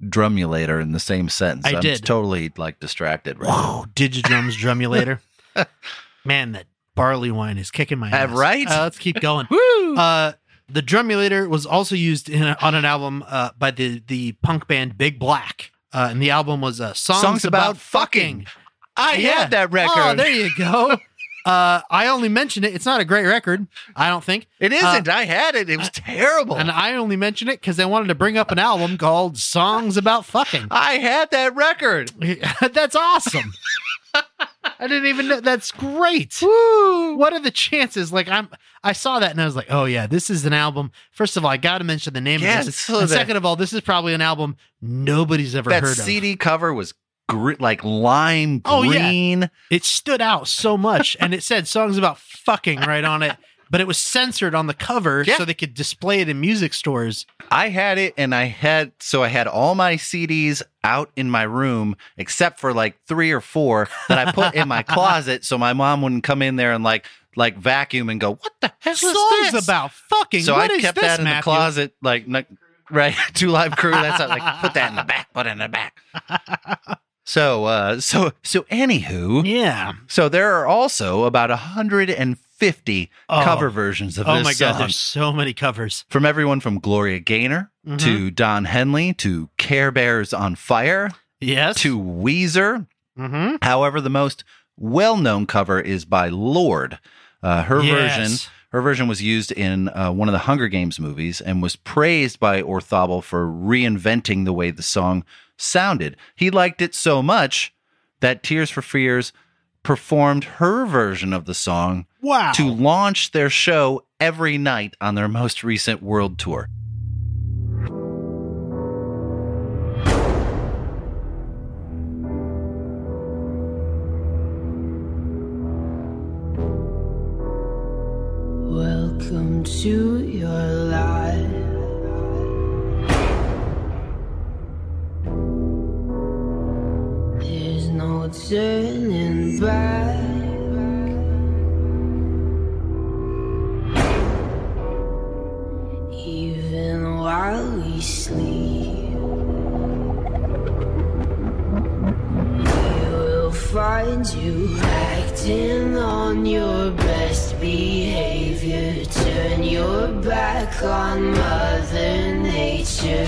drumulator in the same sentence. I I'm did. totally like distracted right Whoa, Digidrums drumulator. Man, that barley wine is kicking my Uh, ass. right? Uh, let's keep going. Woo! Uh, the drumulator was also used in a, on an album uh, by the the punk band Big Black, uh, and the album was uh, songs, Songs about, About fucking. Fucking. I Yeah. had that record. Oh, there you go. Uh, I only mention it. It's not a great record, I don't think, it isn't. I had it. It was terrible. and I only mention it because I wanted to bring up an album called "Songs About Fucking." I had that record. That's awesome. I didn't even know. That's great. What are the chances? Like I'm, I saw that and I was like, oh yeah, this is an album. First of all, I got to mention the name Yeah, of this. so and that- second of all, this is probably an album nobody's ever That heard CD cover was gr- like lime Oh, yeah. green. It stood out so much, and it said songs about fucking right on it. But it was censored on the cover Yeah. so they could display it in music stores. I had it, and I had so I had all my CDs out in my room except for like three or four that I put in my closet, so my mom wouldn't come in there and like like vacuum and go, "What the hell is Songs this?" about fucking. So I kept this, that in the closet, like right, two live crew. That's how, like put that in the back, put it in the back. So uh, so so anywho, Yeah. so there are also about 150 Oh. cover versions of Oh this my god, song. there's so many covers. from everyone from Gloria Gaynor Mhm. to Don Henley to Care Bears on Fire Yes. to Weezer. Mm-hmm. However, the most well-known cover is by Lorde. Uh, her Yes. version, her version was used in uh, one of the Hunger Games movies and was praised by Orthobel for reinventing the way the song sounded. He liked it so much that Tears for Fears performed her version of the song Wow. to launch their show every night on their most recent world tour. Welcome to your life. There's no turning back. Even while we sleep, we will find you acting on your best behavior. Turn your back on Mother Nature.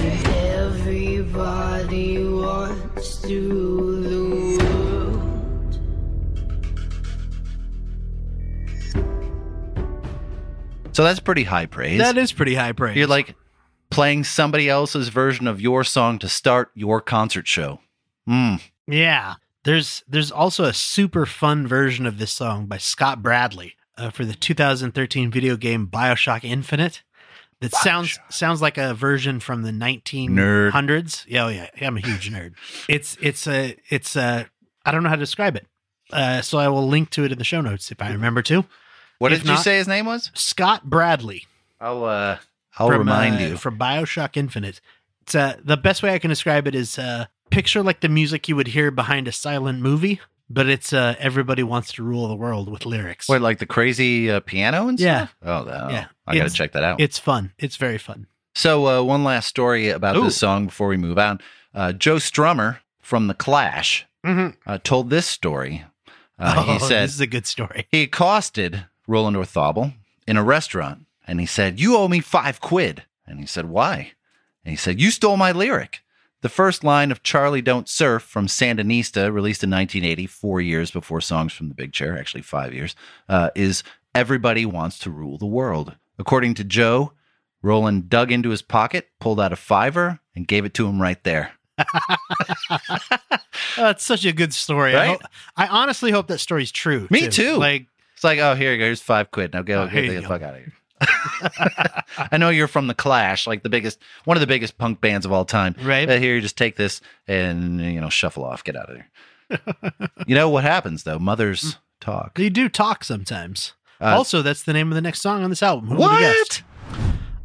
Everybody wants to rule the world. So that's pretty high praise. that is pretty high praise. You're like playing somebody else's version of your song to start your concert show. Mm. Yeah. There's there's also a super fun version of this song by Scott Bradley uh, for the 2013 video game BioShock Infinite. That sounds sounds like a version from the 1900s. Yeah, oh yeah, I'm a huge nerd. It's it's a it's a I don't know how to describe it. Uh, so I will link to it in the show notes if I remember to. What If did you say his name was? Scott Bradley. I'll uh I'll from, remind uh, you. from Bioshock Infinite. It's uh, the best way I can describe it is uh, picture like the music you would hear behind a silent movie, but it's uh, everybody wants to rule the world with lyrics. What, like the crazy uh, piano and Yeah. stuff? Oh, no. Yeah. I got to It's- check that out. It's fun. It's very fun. So, uh, one last story about Ooh. this song before we move on. Uh, Joe Strummer from The Clash Mhm. uh, told this story. Uh, oh, he said "This is a good story." he accosted Roland Orthobel in a restaurant and he said, You owe me five quid. And he said, Why? And he said, You stole my lyric. The first line of Charlie Don't Surf from Sandinista, released in 1980, four years before Songs from the Big Chair, actually five years, uh, is Everybody Wants to Rule the World. According to Joe, Roland dug into his pocket, pulled out a fiver, and gave it to him right there. That's such a good story. I, hope, I honestly hope that story's true. Me too. Like, It's like, oh, here you go. Here's five quid. Now go Oh, get the go. fuck out of here. I know you're from the Clash, like the biggest, one of the biggest punk bands of all time. Right. But here, you just take this and you know shuffle off, get out of there. you know what happens though? Mothers talk. they do talk sometimes. Uh, also, that's the name of the next song on this album. Who What?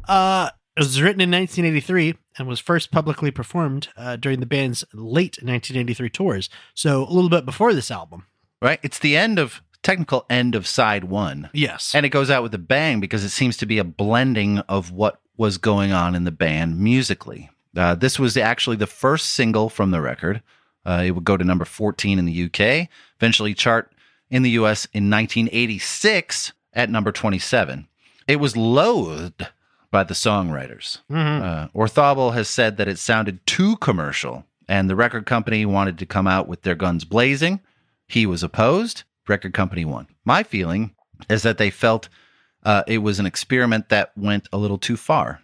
Uh, it was written in 1983 and was first publicly performed uh, during the band's late 1983 tours. So a little bit before this album. right? It's the end of technical end of side one. Yes. And it goes out with a bang because it seems to be a blending of what was going on in the band musically. Uh, this was actually the first single from the record. Uh, it would go to number 14 in the UK, eventually chart in the US in 1986 at number 27. It was loathed by the songwriters. Uh, Orthobel has said that it sounded too commercial, and the record company wanted to come out with their guns blazing. He was opposed. Record company won. My feeling is that they felt uh, it was an experiment that went a little too far.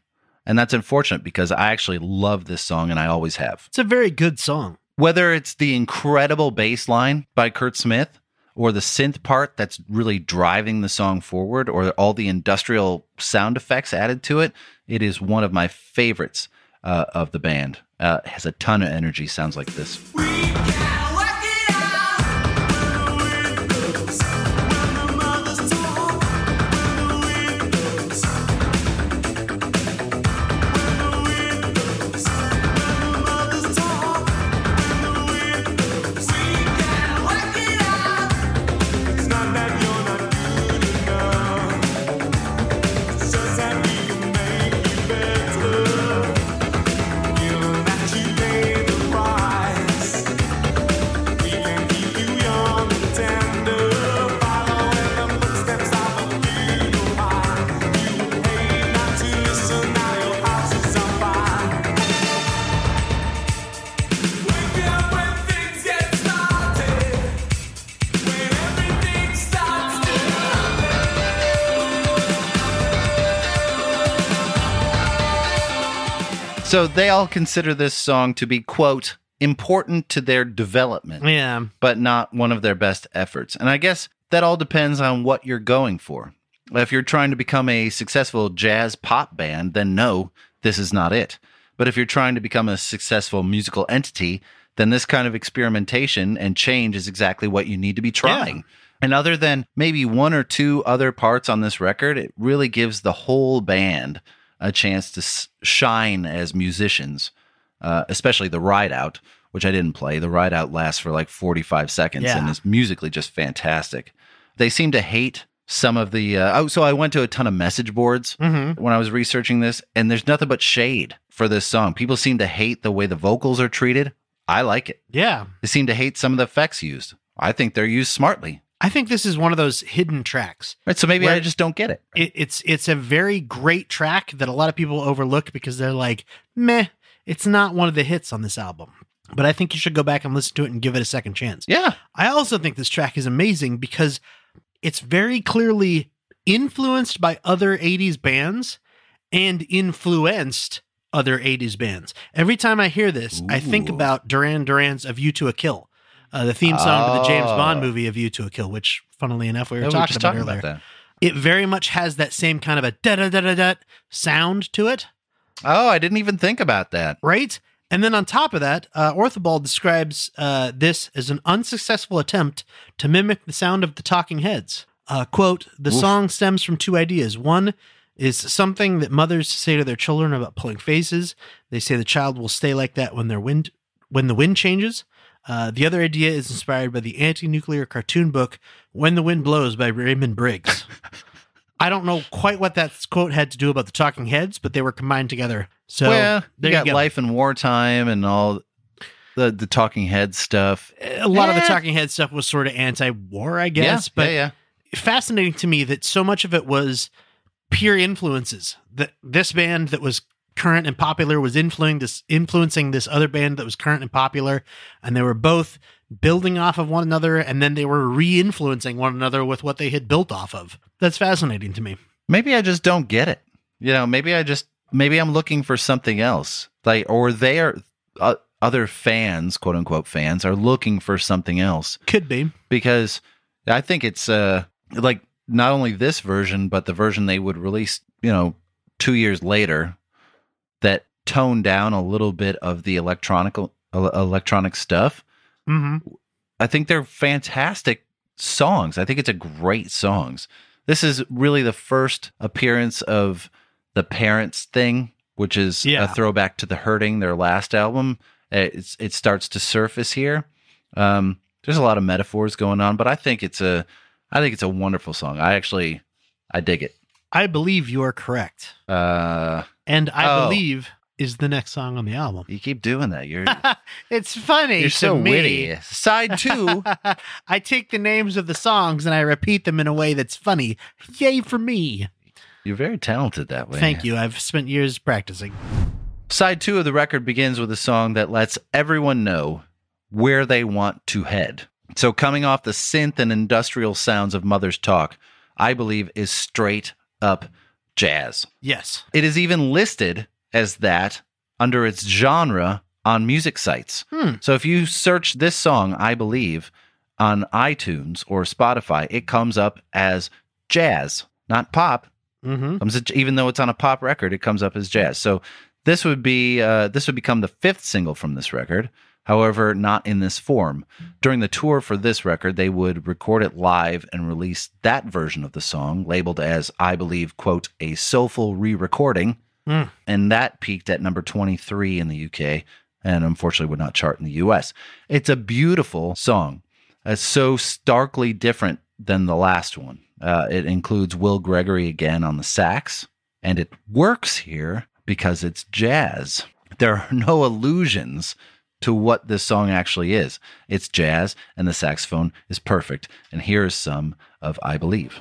And that's unfortunate because I actually love this song and I always have. It's a very good song. Whether it's the incredible bass line by Curt Smith or the synth part that's really driving the song forward or all the industrial sound effects added to it, it is one of my favorites uh, of the band. Uh, it has a ton of energy, sounds like this. So they all consider this song to be, quote, important to their development. Yeah. but not one of their best efforts. And I guess that all depends on what you're going for. If you're trying to become a successful jazz pop band, then no, this is not it. But if you're trying to become a successful musical entity, then this kind of experimentation and change is exactly what you need to be trying. And other than maybe one or two other parts on this record, it really gives the whole band a chance to s- shine as musicians uh, especially the ride out, which I didn't play. The ride out lasts for like 45 seconds and Yeah. is musically just fantastic. They seem to hate some of the. Uh, oh, so I went to a ton of message boards Mm-hmm. when I was researching this, and there's nothing but shade for this song. People seem to hate the way the vocals are treated. I like it. Yeah. They seem to hate some of the effects used. I think they're used smartly. I think this is one of those hidden tracks. Right, so maybe I just don't get it. It, it's it's a very great track that a lot of people overlook because they're like, meh, it's not one of the hits on this album. But I think you should go back and listen to it and give it a second chance. Yeah. I also think this track is amazing because it's very clearly influenced by other 80s bands and influenced other 80s bands. Every time I hear this, I think about Duran Duran's A View to a Kill, uh, the theme song to the James Oh. Bond movie A View to a Kill, which, funnily enough, we were talking, just about talking earlier. about that. It very much has that same kind of a da da da da da sound to it, Oh, I didn't even think about that. right? And then on top of that, uh, Orthobald describes uh, this as an unsuccessful attempt to mimic the sound of the Talking Heads. Uh, quote, the Oof. song stems from two ideas. One is something that mothers say to their children about pulling faces. They say the child will stay like that when their wind when the wind changes. Uh, the other idea is inspired by the anti-nuclear cartoon book "When the Wind Blows" by Raymond Briggs. I don't know quite what that quote had to do about the Talking Heads, but they were combined together. So well, you got go. life in wartime and all the the talking head stuff. a lot of the Eh. Talking Head stuff was sort of anti-war, I guess, yeah, but yeah, yeah. fascinating to me that so much of it was pure influences. That this band that was current and popular was influencing this influencing this other band that was current and popular, and they were both building off of one another, and then they were re-influencing one another with what they had built off of. That's fascinating to me. Maybe I just don't get it. You know, maybe I just maybe I'm looking for something else. Like, or they are uh, other fans, quote unquote fans, are looking for something else Could be. because I think it's uh like not only this version, but the version they would release, you know, two years later, that toned down a little bit of the electronical el- electronic stuff. hmm I think they're fantastic songs. I think it's a great songs. This is really the first appearance of the parents thing, which is Yeah. a throwback to the Hurting, their last album. It's, it starts to surface here. Um, There's a lot of metaphors going on, but I think it's a I think it's a wonderful song. I actually I dig it. I believe you are correct. Uh And I Oh. believe is the next song on the album. you keep doing that. You're it's funny. you're so me. witty. Side 2 I take the names of the songs and I repeat them in a way that's funny. Yay for me. You're very talented that way. Thank you. I've spent years practicing. Side two of the record begins with a song that lets everyone know where they want to head. So, coming off the synth and industrial sounds of Mother's Talk, I believe is straight up jazz. Yes. It is even listed as that under its genre on music sites. Hmm. So, if you search this song, I believe, on iTunes or Spotify, it comes up as jazz, not pop, Mm-hmm. comes even though it's on a pop record, it comes up as jazz. So this would be uh, this would become the fifth single from this record. However, not in this form. During the tour for this record, they would record it live and release that version of the song, labeled as, I believe, quote, a soulful re-recording, Mm. and that peaked at number 23 in the UK, and unfortunately would not chart in the US. It's a beautiful song. It's so starkly different than the last one. Uh, it includes Will Gregory again on the sax, and it works here because it's jazz. There are no illusions to what this song actually is. It's jazz, and the saxophone is perfect. And here is some of I Believe.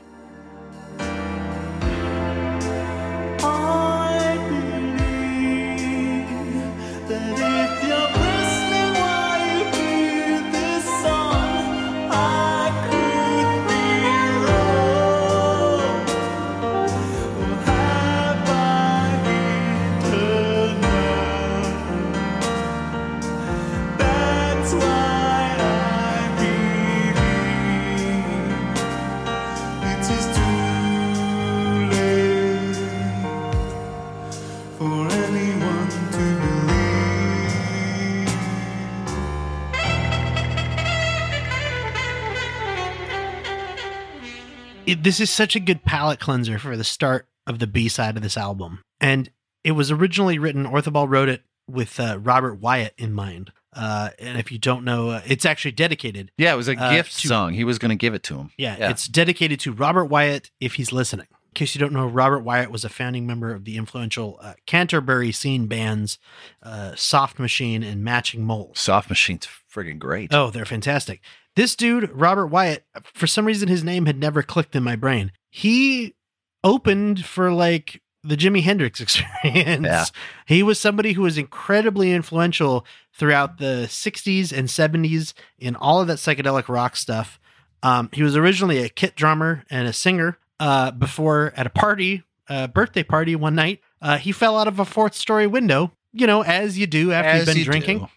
It, this is such a good palate cleanser for the start of the B side of this album. And it was originally written, Orthoball wrote it with uh, Robert Wyatt in mind. Uh, and if you don't know, uh, it's actually dedicated. Yeah, it was a Uh, gift to- song. He was going to give it to him. Yeah, Yeah. it's dedicated to Robert Wyatt if he's listening. In case you don't know, Robert Wyatt was a founding member of the influential uh, Canterbury scene bands uh, Soft Machine and Matching Moles. Soft Machine's friggin' great. Oh, they're fantastic. This dude, Robert Wyatt, for some reason his name had never clicked in my brain. He opened for like the Jimi Hendrix experience. Yeah. He was somebody who was incredibly influential throughout the 60s and 70s in all of that psychedelic rock stuff. Um, he was originally a kit drummer and a singer uh, before at a party, a birthday party one night, uh, he fell out of a fourth story window, you know, as you do after As you've been you drinking.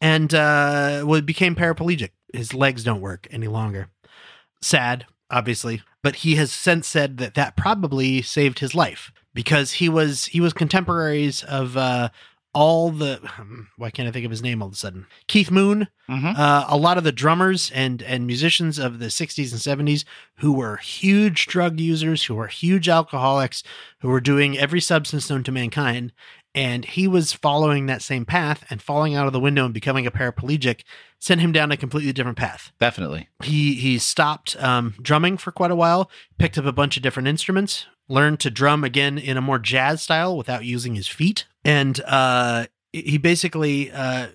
And uh, well, became paraplegic. His legs don't work any longer. Sad, obviously, but he has since said that that probably saved his life because he was he was contemporaries of uh, all the hmm, why can't I think of his name all of a sudden? Keith Moon, Mhm. uh, a lot of the drummers and and musicians of the 60s and 70s who were huge drug users, who were huge alcoholics, who were doing every substance known to mankind. And he was following that same path and falling out of the window and becoming a paraplegic sent him down a completely different path. Definitely. He he stopped um, drumming for quite a while, picked up a bunch of different instruments, learned to drum again in a more jazz style without using his feet, and uh, he basically uh,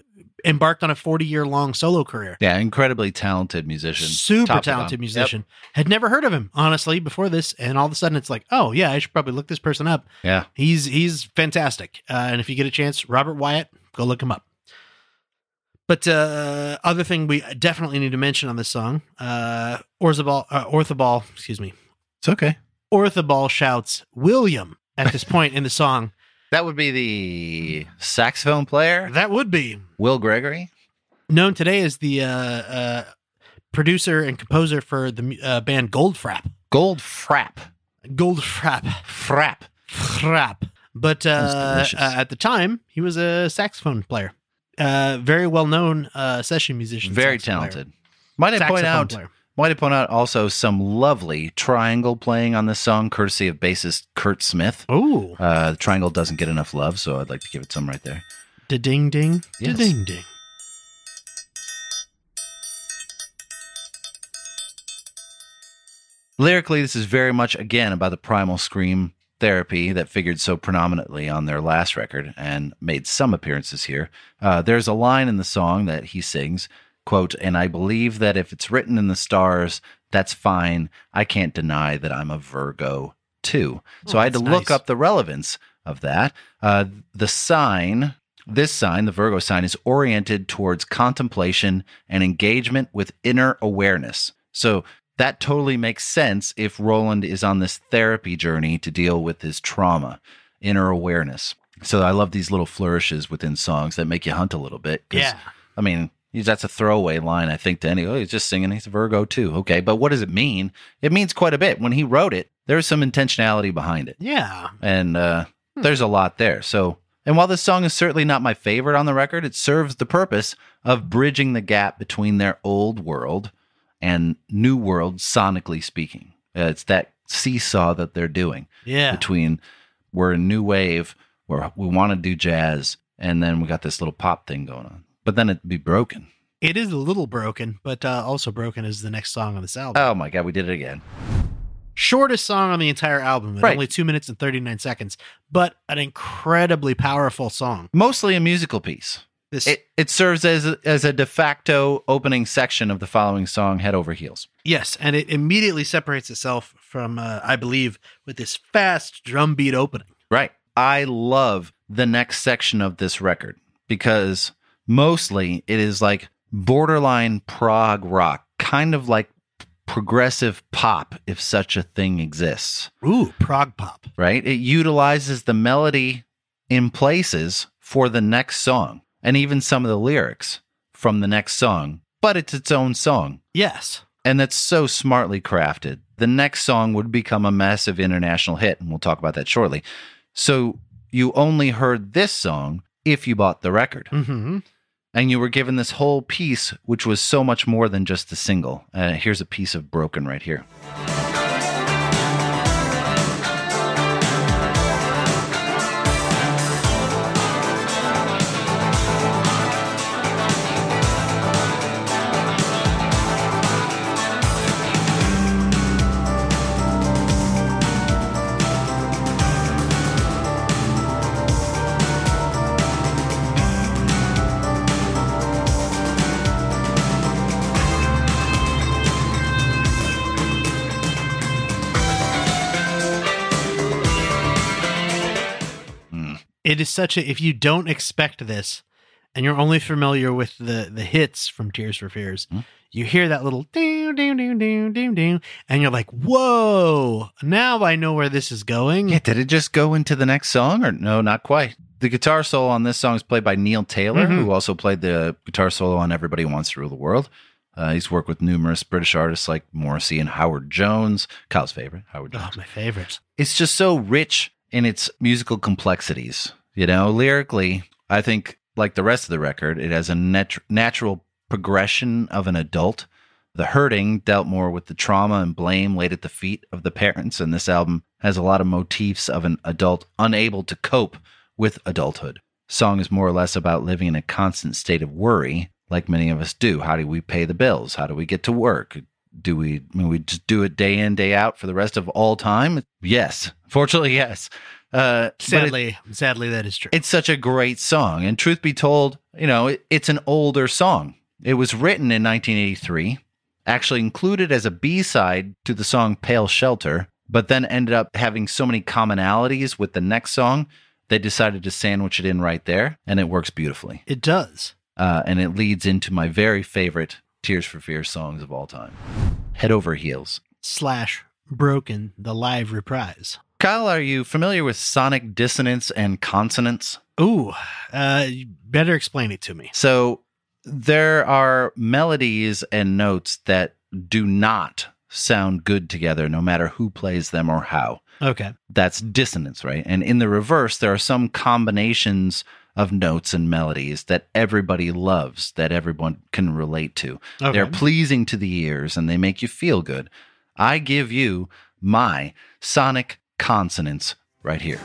embarked on a forty year long solo career. Yeah, incredibly talented musician. Super talented musician. Had never heard of him honestly before this, and all of a sudden it's like, oh yeah, I should probably look this person up. Yeah. He's he's fantastic, uh, and if you get a chance, Robert Wyatt, go look him up. But uh, other thing we definitely need to mention on this song, uh, Orzabal, uh, Orthoball, excuse me, It's okay. Orthoball shouts William at this point in the song. That would be the saxophone player, That would be Will Gregory. known today as the uh, uh, producer and composer for the mu- uh, band Goldfrapp. Gold Frap. Goldfrapp, Frap. Frap. But uh, delicious. uh, at the time, he was a saxophone player, uh, very well known uh, session musician. Very saxophone player. talented. Might I point out player. Wanted to point out also some lovely triangle playing on this song, courtesy of bassist Curt Smith. Ooh, uh, the triangle doesn't get enough love, so I'd like to give it some right there. Da ding ding, da ding ding. Lyrically, this is very much again about the primal scream therapy that figured so predominantly on their last record and made some appearances here. Uh, there's a line in the song that he sings quote, and I believe that if it's written in the stars, that's fine. I can't deny that I'm a Virgo too. So Oh, I had to that's look up the relevance of that. Uh, the sign, this sign, the Virgo sign, is oriented towards contemplation and engagement with inner awareness. So that totally makes sense if Roland is on this therapy journey to deal with his trauma, inner awareness. So I love these little flourishes within songs that make you hunt a little bit. Yeah. I mean, that's a throwaway line, I think, to any, oh, he's just singing, he's a Virgo too. Okay. But what does it mean? It means quite a bit. When he wrote it, there's some intentionality behind it Yeah. and uh, there's a lot there. So, and while this song is certainly not my favorite on the record, it serves the purpose of bridging the gap between their old world and new world, sonically speaking. Uh, it's that seesaw that they're doing Yeah. between we're a new wave where we want to do jazz, and then we got this little pop thing going on. But then it'd be broken. It is a little broken, but uh, also broken is the next song on this album. Oh my god, we did it again. Shortest song on the entire album, Right. only two minutes and 39 seconds, but an incredibly powerful song. Mostly a musical piece. This, It it serves as a, as a de facto opening section of the following song, Head Over Heels. yes, and it immediately separates itself from, uh, I believe, with this fast drum beat opening. Right. I love the next section of this record because mostly it is like borderline prog rock, kind of like progressive pop, if such a thing exists, Ooh, prog pop. right? It utilizes the melody in places for the next song and even some of the lyrics from the next song, but it's its own song. Yes. And that's so smartly crafted. The next song would become a massive international hit, and we'll talk about that shortly. So you only heard this song if you bought the record. hmm And you were given this whole piece, which was so much more than just the single. Uh, here's a piece of Broken right here. It is such a, if you don't expect this and you're only familiar with the, the hits from Tears for Fears, Hmm. you hear that little ding, ding, ding, ding, ding, ding, and you're like, whoa, now I know where this is going. Yeah, did it just go into the next song or no, not quite? The guitar solo on this song is played by Neil Taylor, Mhm. who also played the guitar solo on Everybody Wants to Rule the World. Uh, he's worked with numerous British artists like Morrissey and Howard Jones, Kyle's favorite, Howard Jones. Oh, my favorite. It's just so rich in its musical complexities. You know, lyrically, I think, like the rest of the record, it has a nat- natural progression of an adult. The Hurting dealt more with the trauma and blame laid at the feet of the parents, and this album has a lot of motifs of an adult unable to cope with adulthood. Song is more or less about living in a constant state of worry, like many of us do. How do we pay the bills? How do we get to work? Do we, we just do it day in, day out for the rest of all time? Yes. Fortunately, yes. Uh, but it- Sadly, sadly, that is true. it's such a great song. And truth be told, you know, it, it's an older song. It was written in 1983, actually included as a B side to the song Pale Shelter, but then ended up having so many commonalities with the next song, they decided to sandwich it in right there, and it works beautifully. it does. Uh, and it leads into my very favorite Tears for Fears songs of all time Head Over Heels. Slash broken the live reprise. Kyle, are you familiar with sonic dissonance and consonance? Ooh, uh, better explain it to me. So there are melodies and notes that do not sound good together, no matter who plays them or how. Okay. That's dissonance, right? And in the reverse, there are some combinations of notes and melodies that everybody loves, that everyone can relate to. Okay. They're pleasing to the ears and they make you feel good. I give you my sonic consonants right here.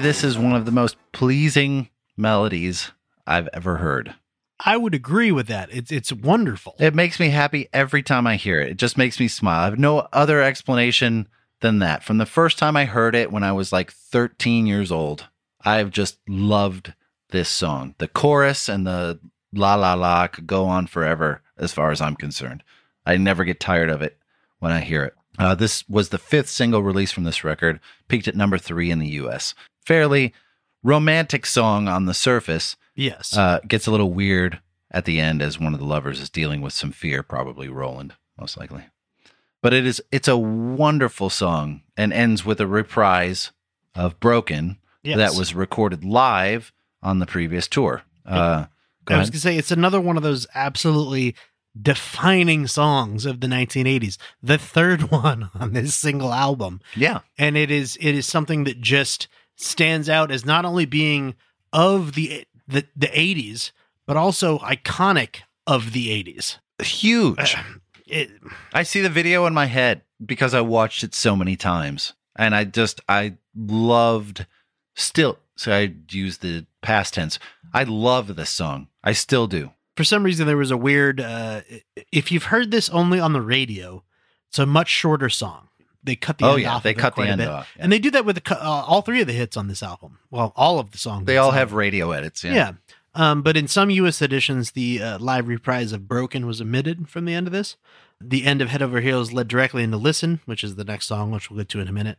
This is one of the most pleasing melodies I've ever heard. I would agree with that. It's it's wonderful. It makes me happy every time I hear it. It just makes me smile. I have no other explanation than that. From the first time I heard it when I was like 13 years old, I've just loved this song. The chorus and the la la la could go on forever as far as I'm concerned. I never get tired of it when I hear it. Uh, this was the fifth single released from this record, peaked at number three in the US. Fairly romantic song on the surface, yes. uh, gets a little weird at the end as one of the lovers is dealing with some fear, probably Roland, most likely. But it is it's a wonderful song and ends with a reprise of Broken Yes. that was recorded live on the previous tour. Uh, I was ahead. to say it's another one of those absolutely defining songs of the 1980s. The third one on this single album. Yeah. and it is it is something that just stands out as not only being of the the, the 80s but also iconic of the 80s Huge. Uh, it, I see the video in my head because I watched it so many times. And I just, I loved, still, so I use the past tense. I love this song. I still do. For some reason there was a weird uh if you've heard this only on the radio it's a much shorter song they cut the Oh, end yeah, off they cut the end off, yeah. and they do that with the, uh, all three of the hits on this album well all of the songs They all have radio edits. Yeah. Yeah. Um, but in some U.S. editions, the uh, live reprise of Broken was omitted from the end of this. The end of Head Over Heels led directly into Listen, which is the next song, which we'll get to in a minute.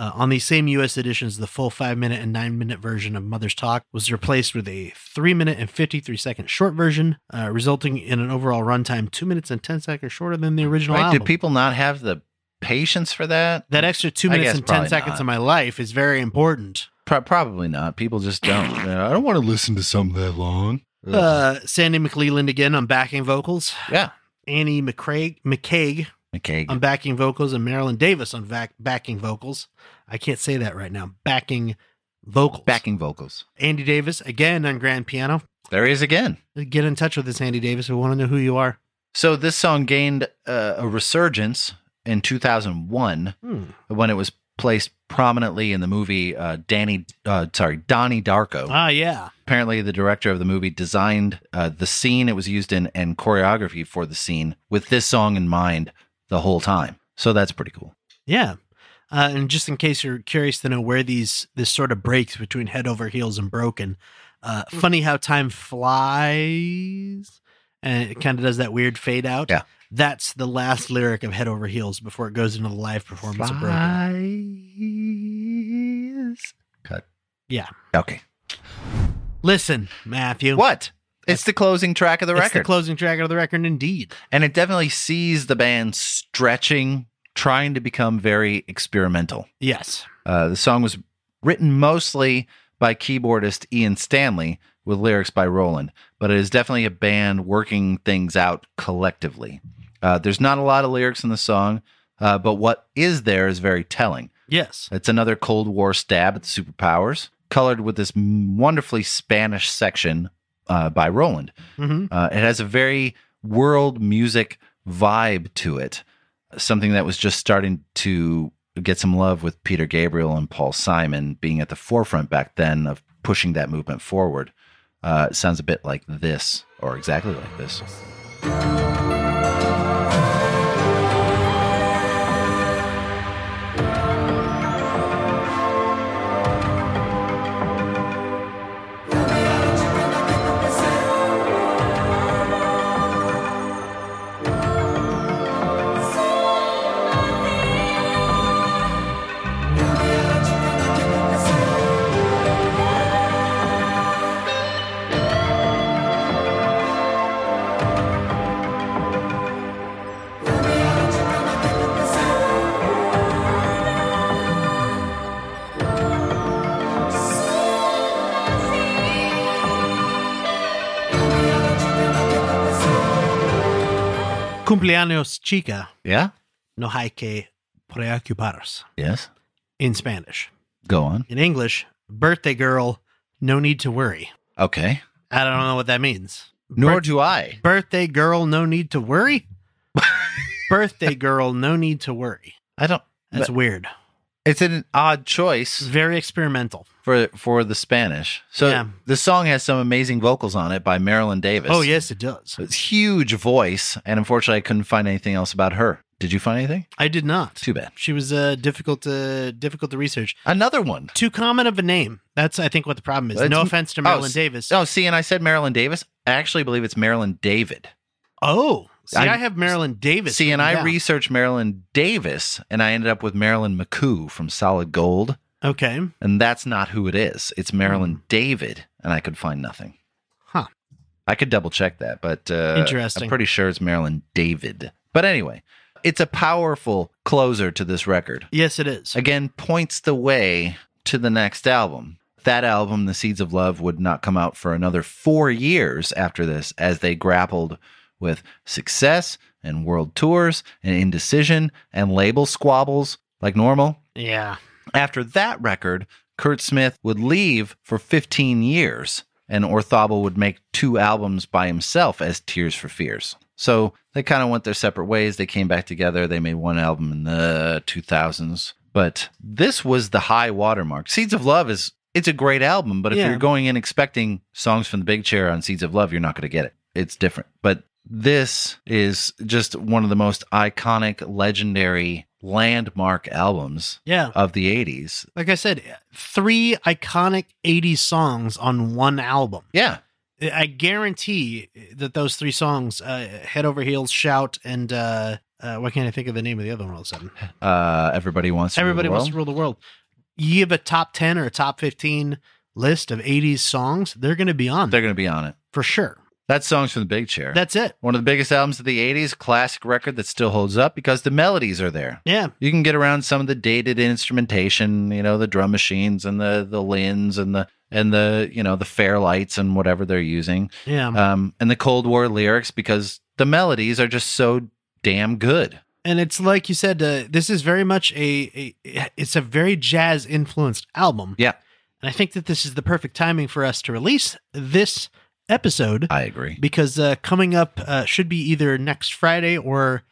Uh, on these same U.S. editions, the full five minute and nine minute version of Mother's Talk was replaced with a three minute and 53 second short version, uh, resulting in an overall runtime two minutes and 10 seconds shorter than the original Right? album. Do people not have the patience for that? that extra two minutes and 10 seconds not. of my life is very important. Pro- probably not. People just don't. You know, I don't want to listen to something that long. Uh, Sandy McLelland again on backing vocals. yeah. Annie McCraig, McCaig McKay. on backing vocals and Marilyn Davis on vac- backing vocals. I can't say that right now. Backing vocals. Backing vocals. Andy Davis again on grand piano. There he is again. Get in touch with us, Andy Davis. We want to know who you are. So this song gained uh, a resurgence in 2001 Hmm. when it was placed prominently in the movie uh, Danny, uh, sorry, Donnie Darko. Ah, yeah. Apparently, the director of the movie designed uh, the scene it was used in and choreography for the scene with this song in mind the whole time. So that's pretty cool. Yeah. Uh, and just in case you're curious to know where these this sort of breaks between head over heels and broken, uh, funny how time flies, and it kind of does that weird fade out. Yeah. that's the last lyric of Head Over Heels before it goes into the live performance of Broken. Cut. Yeah. Okay. Listen, Matthew. What? It's the closing track of the It's record. the closing track of the record, indeed. and it definitely sees the band stretching, trying to become very experimental. Yes. Uh, the song was written mostly by keyboardist Ian Stanley with lyrics by Roland, but it is definitely a band working things out collectively. Uh, there's not a lot of lyrics in the song, uh, but what is there is very telling. Yes. It's another Cold War stab at the superpowers, colored with this wonderfully Spanish section uh, by Roland. hmm Uh, it has a very world music vibe to it, something that was just starting to get some love with Peter Gabriel and Paul Simon being at the forefront back then of pushing that movement forward. Uh, it sounds a bit like this, or exactly like this. Cumpleaños chica, Yeah? no hay que preocuparos Yes? in Spanish. Go on. In English, birthday girl, no need to worry. Okay. I don't know what that means. Nor do I. birthday girl, no need to worry. birthday girl, no need to worry. I don't. That's weird. It's an odd choice Very experimental. For for the Spanish. So Yeah. the song has some amazing vocals on it by Marilyn Davis. Oh, yes, it does. It's huge voice, and unfortunately, I couldn't find anything else about her. Did you find anything? I did not. Too bad. She was uh, difficult to difficult to research. Another one. Too common of a name. That's I think what the problem is. It's- no offense to oh, Marilyn s- Davis. Oh, see, and I said Marilyn Davis. I actually believe it's Marilyn David. Oh, see, I, I- have Marilyn Davis. See, and I researched Marilyn Davis, and I ended up with Marilyn McCoo from Solid Gold, Okay, and that's not who it is. It's Marilyn David, and I could find nothing. Huh. I could double check that, but uh, Interesting. I'm pretty sure it's Marilyn David. But anyway, it's a powerful closer to this record. yes, it is. Again, points the way to the next album. That album, The Seeds of Love, would not come out for another four years after this as they grappled with success and world tours and indecision and label squabbles like normal. yeah, After that record, Curt Smith would leave for 15 years, and Orzabal would make two albums by himself as Tears for Fears. So they kind of went their separate ways. They came back together. They made one album in the 2000s. But this was the high watermark. Seeds of Love is it's a great album, but if Yeah. you're going in expecting songs from the big chair on Seeds of Love, you're not going to get it. It's different. But this is just one of the most iconic, legendary, landmark albums yeah. of the 80s. Like I said, three iconic '80s songs on one album. Yeah. I guarantee that those three songs, uh, "Head Over Heels," "Shout," and uh, uh, why can't I think of the name of the other one all of a sudden? Uh, everybody wants to rule Everybody the wants world. to rule the world. You have a top ten or a top fifteen list of '80s songs, they're going to be on They're going to be on it. for sure. That song's from the big chair. That's it. one of the biggest albums of the 80s, classic record that still holds up because the melodies are there. Yeah, You can get around some of the dated instrumentation, you know, the drum machines and the the Linns and the and the, you know, the fairlights and whatever they're using. yeah. Um and the Cold War lyrics because the melodies are just so damn good. and it's like you said, uh, this is very much a, a it's a very jazz influenced album. Yeah, And I think that this is the perfect timing for us to release this episode I agree. because uh, coming up uh, should be either next Friday or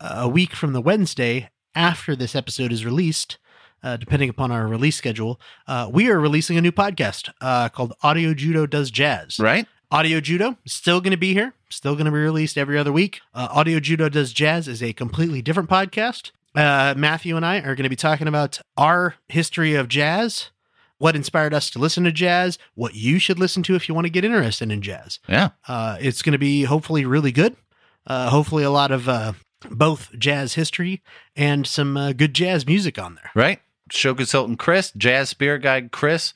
uh, a week from the Wednesday after this episode is released, uh, depending upon our release schedule. Uh, we are releasing a new podcast uh, called Audio Judo Does Jazz. Right? Audio Judo still going to be here, still going to be released every other week. Uh, Audio Judo Does Jazz is a completely different podcast. Uh, Matthew and I are going to be talking about our history of jazz, what inspired us to listen to jazz, what you should listen to if you want to get interested in jazz. Yeah. Uh, it's going to be hopefully really good. Uh, hopefully, a lot of uh, both jazz history and some uh, good jazz music on there. Right? Show consultant Chris, jazz spirit guide Chris,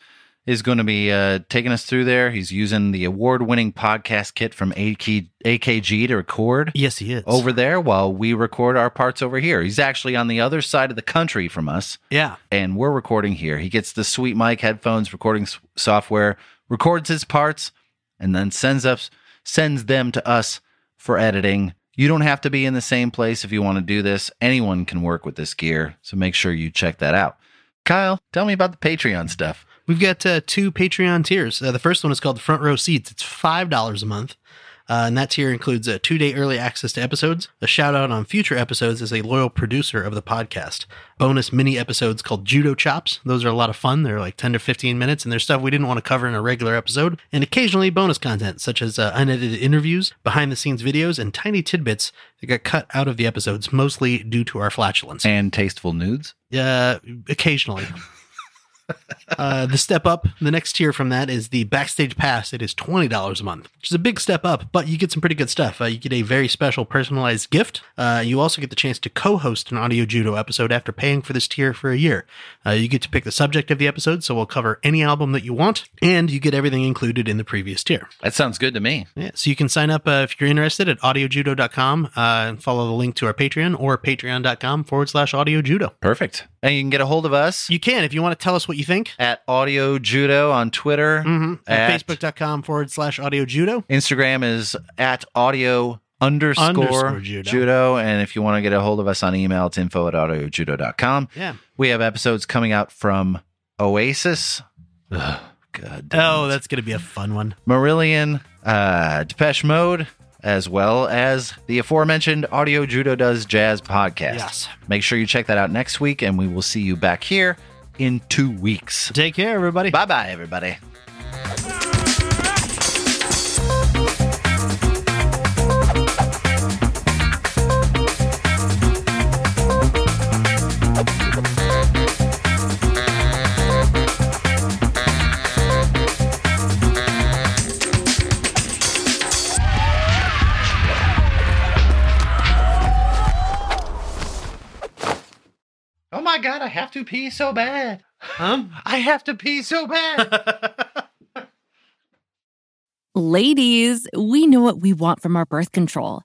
is going to be uh, taking us through there. He's using the award winning podcast kit from AK, AKG to record Yes, he is. over there while we record our parts over here. He's actually on the other side of the country from us, Yeah. and we're recording here. He gets the sweet mic headphones, recording s- software, records his parts, and then sends us sends them to us for editing. You don't have to be in the same place if you want to do this. Anyone can work with this gear, so make sure you check that out. Kyle, tell me about the Patreon stuff. We've got uh, two Patreon tiers. Uh, the first one is called the Front Row Seats. It's $5 a month. Uh, and that tier includes a two day early access to episodes, a shout out on future episodes as a loyal producer of the podcast, bonus mini episodes called Judo Chops. Those are a lot of fun. They're like 10 to 15 minutes, and they're stuff we didn't want to cover in a regular episode, and occasionally bonus content such as uh, unedited interviews, behind the scenes videos, and tiny tidbits that got cut out of the episodes, mostly due to our flatulence. And tasteful nudes. Uh, occasionally. Uh, the step up, the next tier from that is the backstage pass. It is twenty dollars a month, which is a big step up, but you get some pretty good stuff. Uh, you get a very special personalized gift. Uh, you also get the chance to co-host an audio judo episode after paying for this tier for a year. Uh, you get to pick the subject of the episode, so we'll cover any album that you want, and you get everything included in the previous tier. That sounds good to me. Yeah, so you can sign up uh, if you're interested at audiojudo.com uh, and follow the link to our Patreon or patreon.com forward slash audiojudo. Perfect. And you can get a hold of us You can if you want to tell us what you think. at Audio Judo on Twitter. Mm-hmm. At, At- facebook.com forward slash audio judo. Instagram is at audio underscore, Underscore judo. judo. And if you want to get a hold of us on email, it's info at audiojudo.com. Yeah. We have episodes coming out from Oasis. Ugh, God. damn Oh, that's going to be a fun one. Marillion, uh, Depeche Mode, as well as the aforementioned Audio Judo Does Jazz podcast. Yes. Make sure you check that out next week, and we will see you back here in two weeks. Take care, everybody. Bye bye, everybody. My god, I have to pee so bad. Huh? I have to pee so bad. Ladies, we know what we want from our birth control.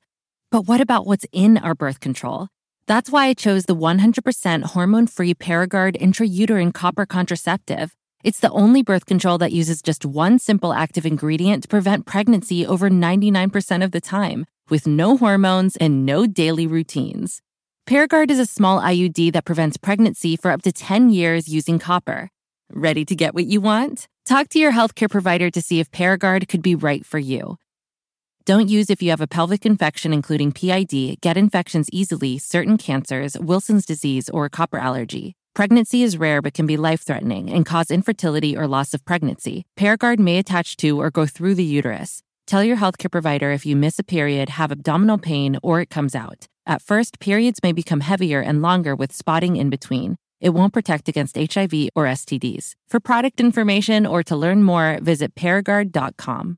But what about what's in our birth control? That's why I chose the 100% hormone free Paragard intrauterine copper contraceptive. It's the only birth control that uses just one simple active ingredient to prevent pregnancy over 99% of the time, with no hormones and no daily routines. Paragard is a small IUD that prevents pregnancy for up to 10 years using copper. Ready to get what you want? Talk to your healthcare provider to see if Paragard could be right for you. Don't use if you have a pelvic infection, including PID, get infections easily, certain cancers, Wilson's disease, or a copper allergy. Pregnancy is rare but can be life threatening and cause infertility or loss of pregnancy. Paragard may attach to or go through the uterus. Tell your healthcare provider if you miss a period, have abdominal pain, or it comes out. At first, periods may become heavier and longer with spotting in between. It won't protect against HIV or STDs. For product information or to learn more, visit Paragard.com.